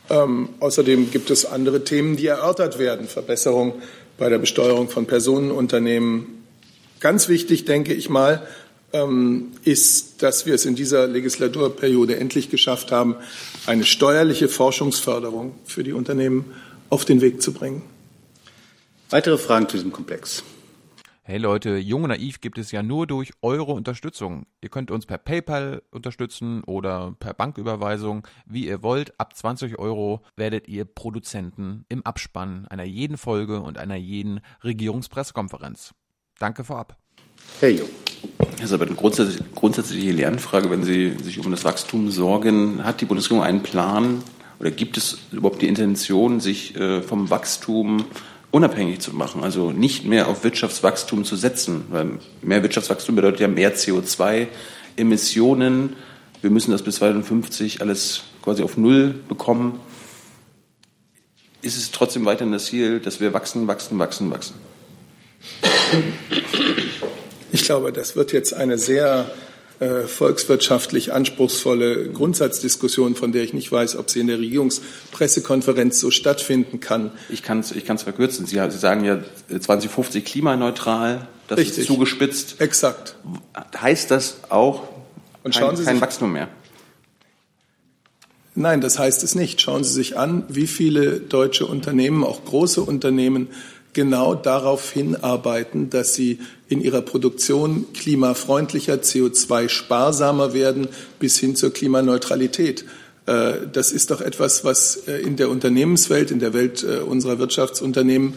Ähm, außerdem gibt es andere Themen, die erörtert werden. Verbesserung bei der Besteuerung von Personenunternehmen. Ganz wichtig, denke ich mal, ist, dass wir es in dieser Legislaturperiode endlich geschafft haben, eine steuerliche Forschungsförderung für die Unternehmen auf den Weg zu bringen. Weitere Fragen zu diesem Komplex? Hey Leute, Jung und Naiv gibt es ja nur durch eure Unterstützung. Ihr könnt uns per PayPal unterstützen oder per Banküberweisung, wie ihr wollt. Ab 20 Euro werdet ihr Produzenten im Abspann einer jeden Folge und einer jeden Regierungspressekonferenz. Danke vorab. Hey Jung. Das ist aber eine grundsätzliche, grundsätzliche Lernfrage, wenn Sie sich um das Wachstum sorgen. Hat die Bundesregierung einen Plan oder gibt es überhaupt die Intention, sich äh, vom Wachstum unabhängig zu machen, also nicht mehr auf Wirtschaftswachstum zu setzen, weil mehr Wirtschaftswachstum bedeutet ja mehr CO2-Emissionen. Wir müssen das bis 2050 alles quasi auf Null bekommen. Ist es trotzdem weiterhin das Ziel, dass wir wachsen, wachsen, wachsen, wachsen? Ich glaube, das wird jetzt eine sehr äh, volkswirtschaftlich anspruchsvolle Grundsatzdiskussion, von der ich nicht weiß, ob sie in der Regierungspressekonferenz so stattfinden kann. Ich kann es ich kann's verkürzen. Sie, sie sagen ja 2050 klimaneutral, das Richtig. ist zugespitzt. Exakt. Heißt das auch Und schauen kein, Sie kein sich, Wachstum mehr? Nein, das heißt es nicht. Schauen Sie sich an, wie viele deutsche Unternehmen, auch große Unternehmen, genau darauf hinarbeiten, dass sie in ihrer Produktion klimafreundlicher, CO2-sparsamer werden bis hin zur Klimaneutralität. Äh, das ist doch etwas, was äh, in der Unternehmenswelt, in der Welt äh, unserer Wirtschaftsunternehmen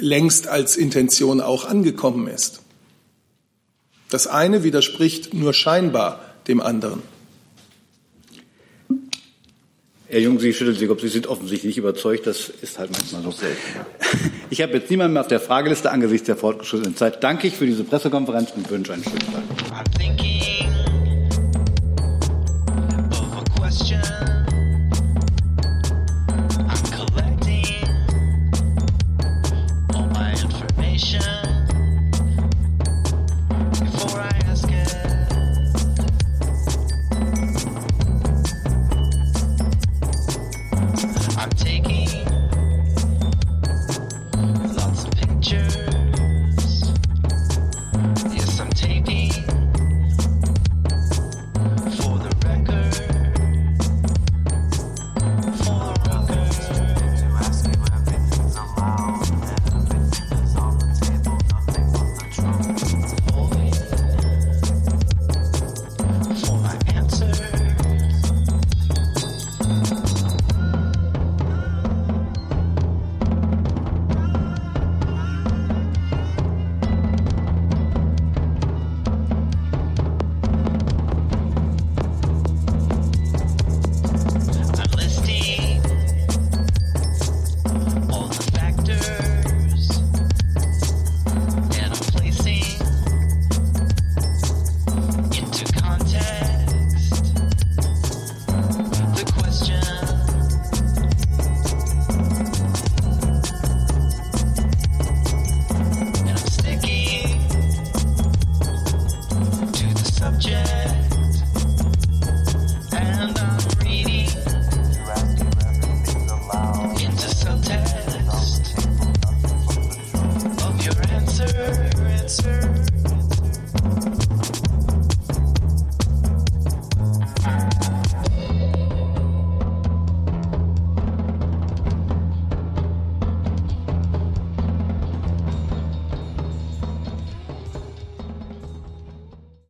längst als Intention auch angekommen ist. Das eine widerspricht nur scheinbar dem anderen. Herr Jung, Sie schütteln sich, ob Sie sind offensichtlich überzeugt. Das ist halt manchmal so selten. Ich habe jetzt niemanden mehr auf der Frageliste angesichts der fortgeschrittenen Zeit. Danke ich für diese Pressekonferenz und wünsche einen schönen Tag.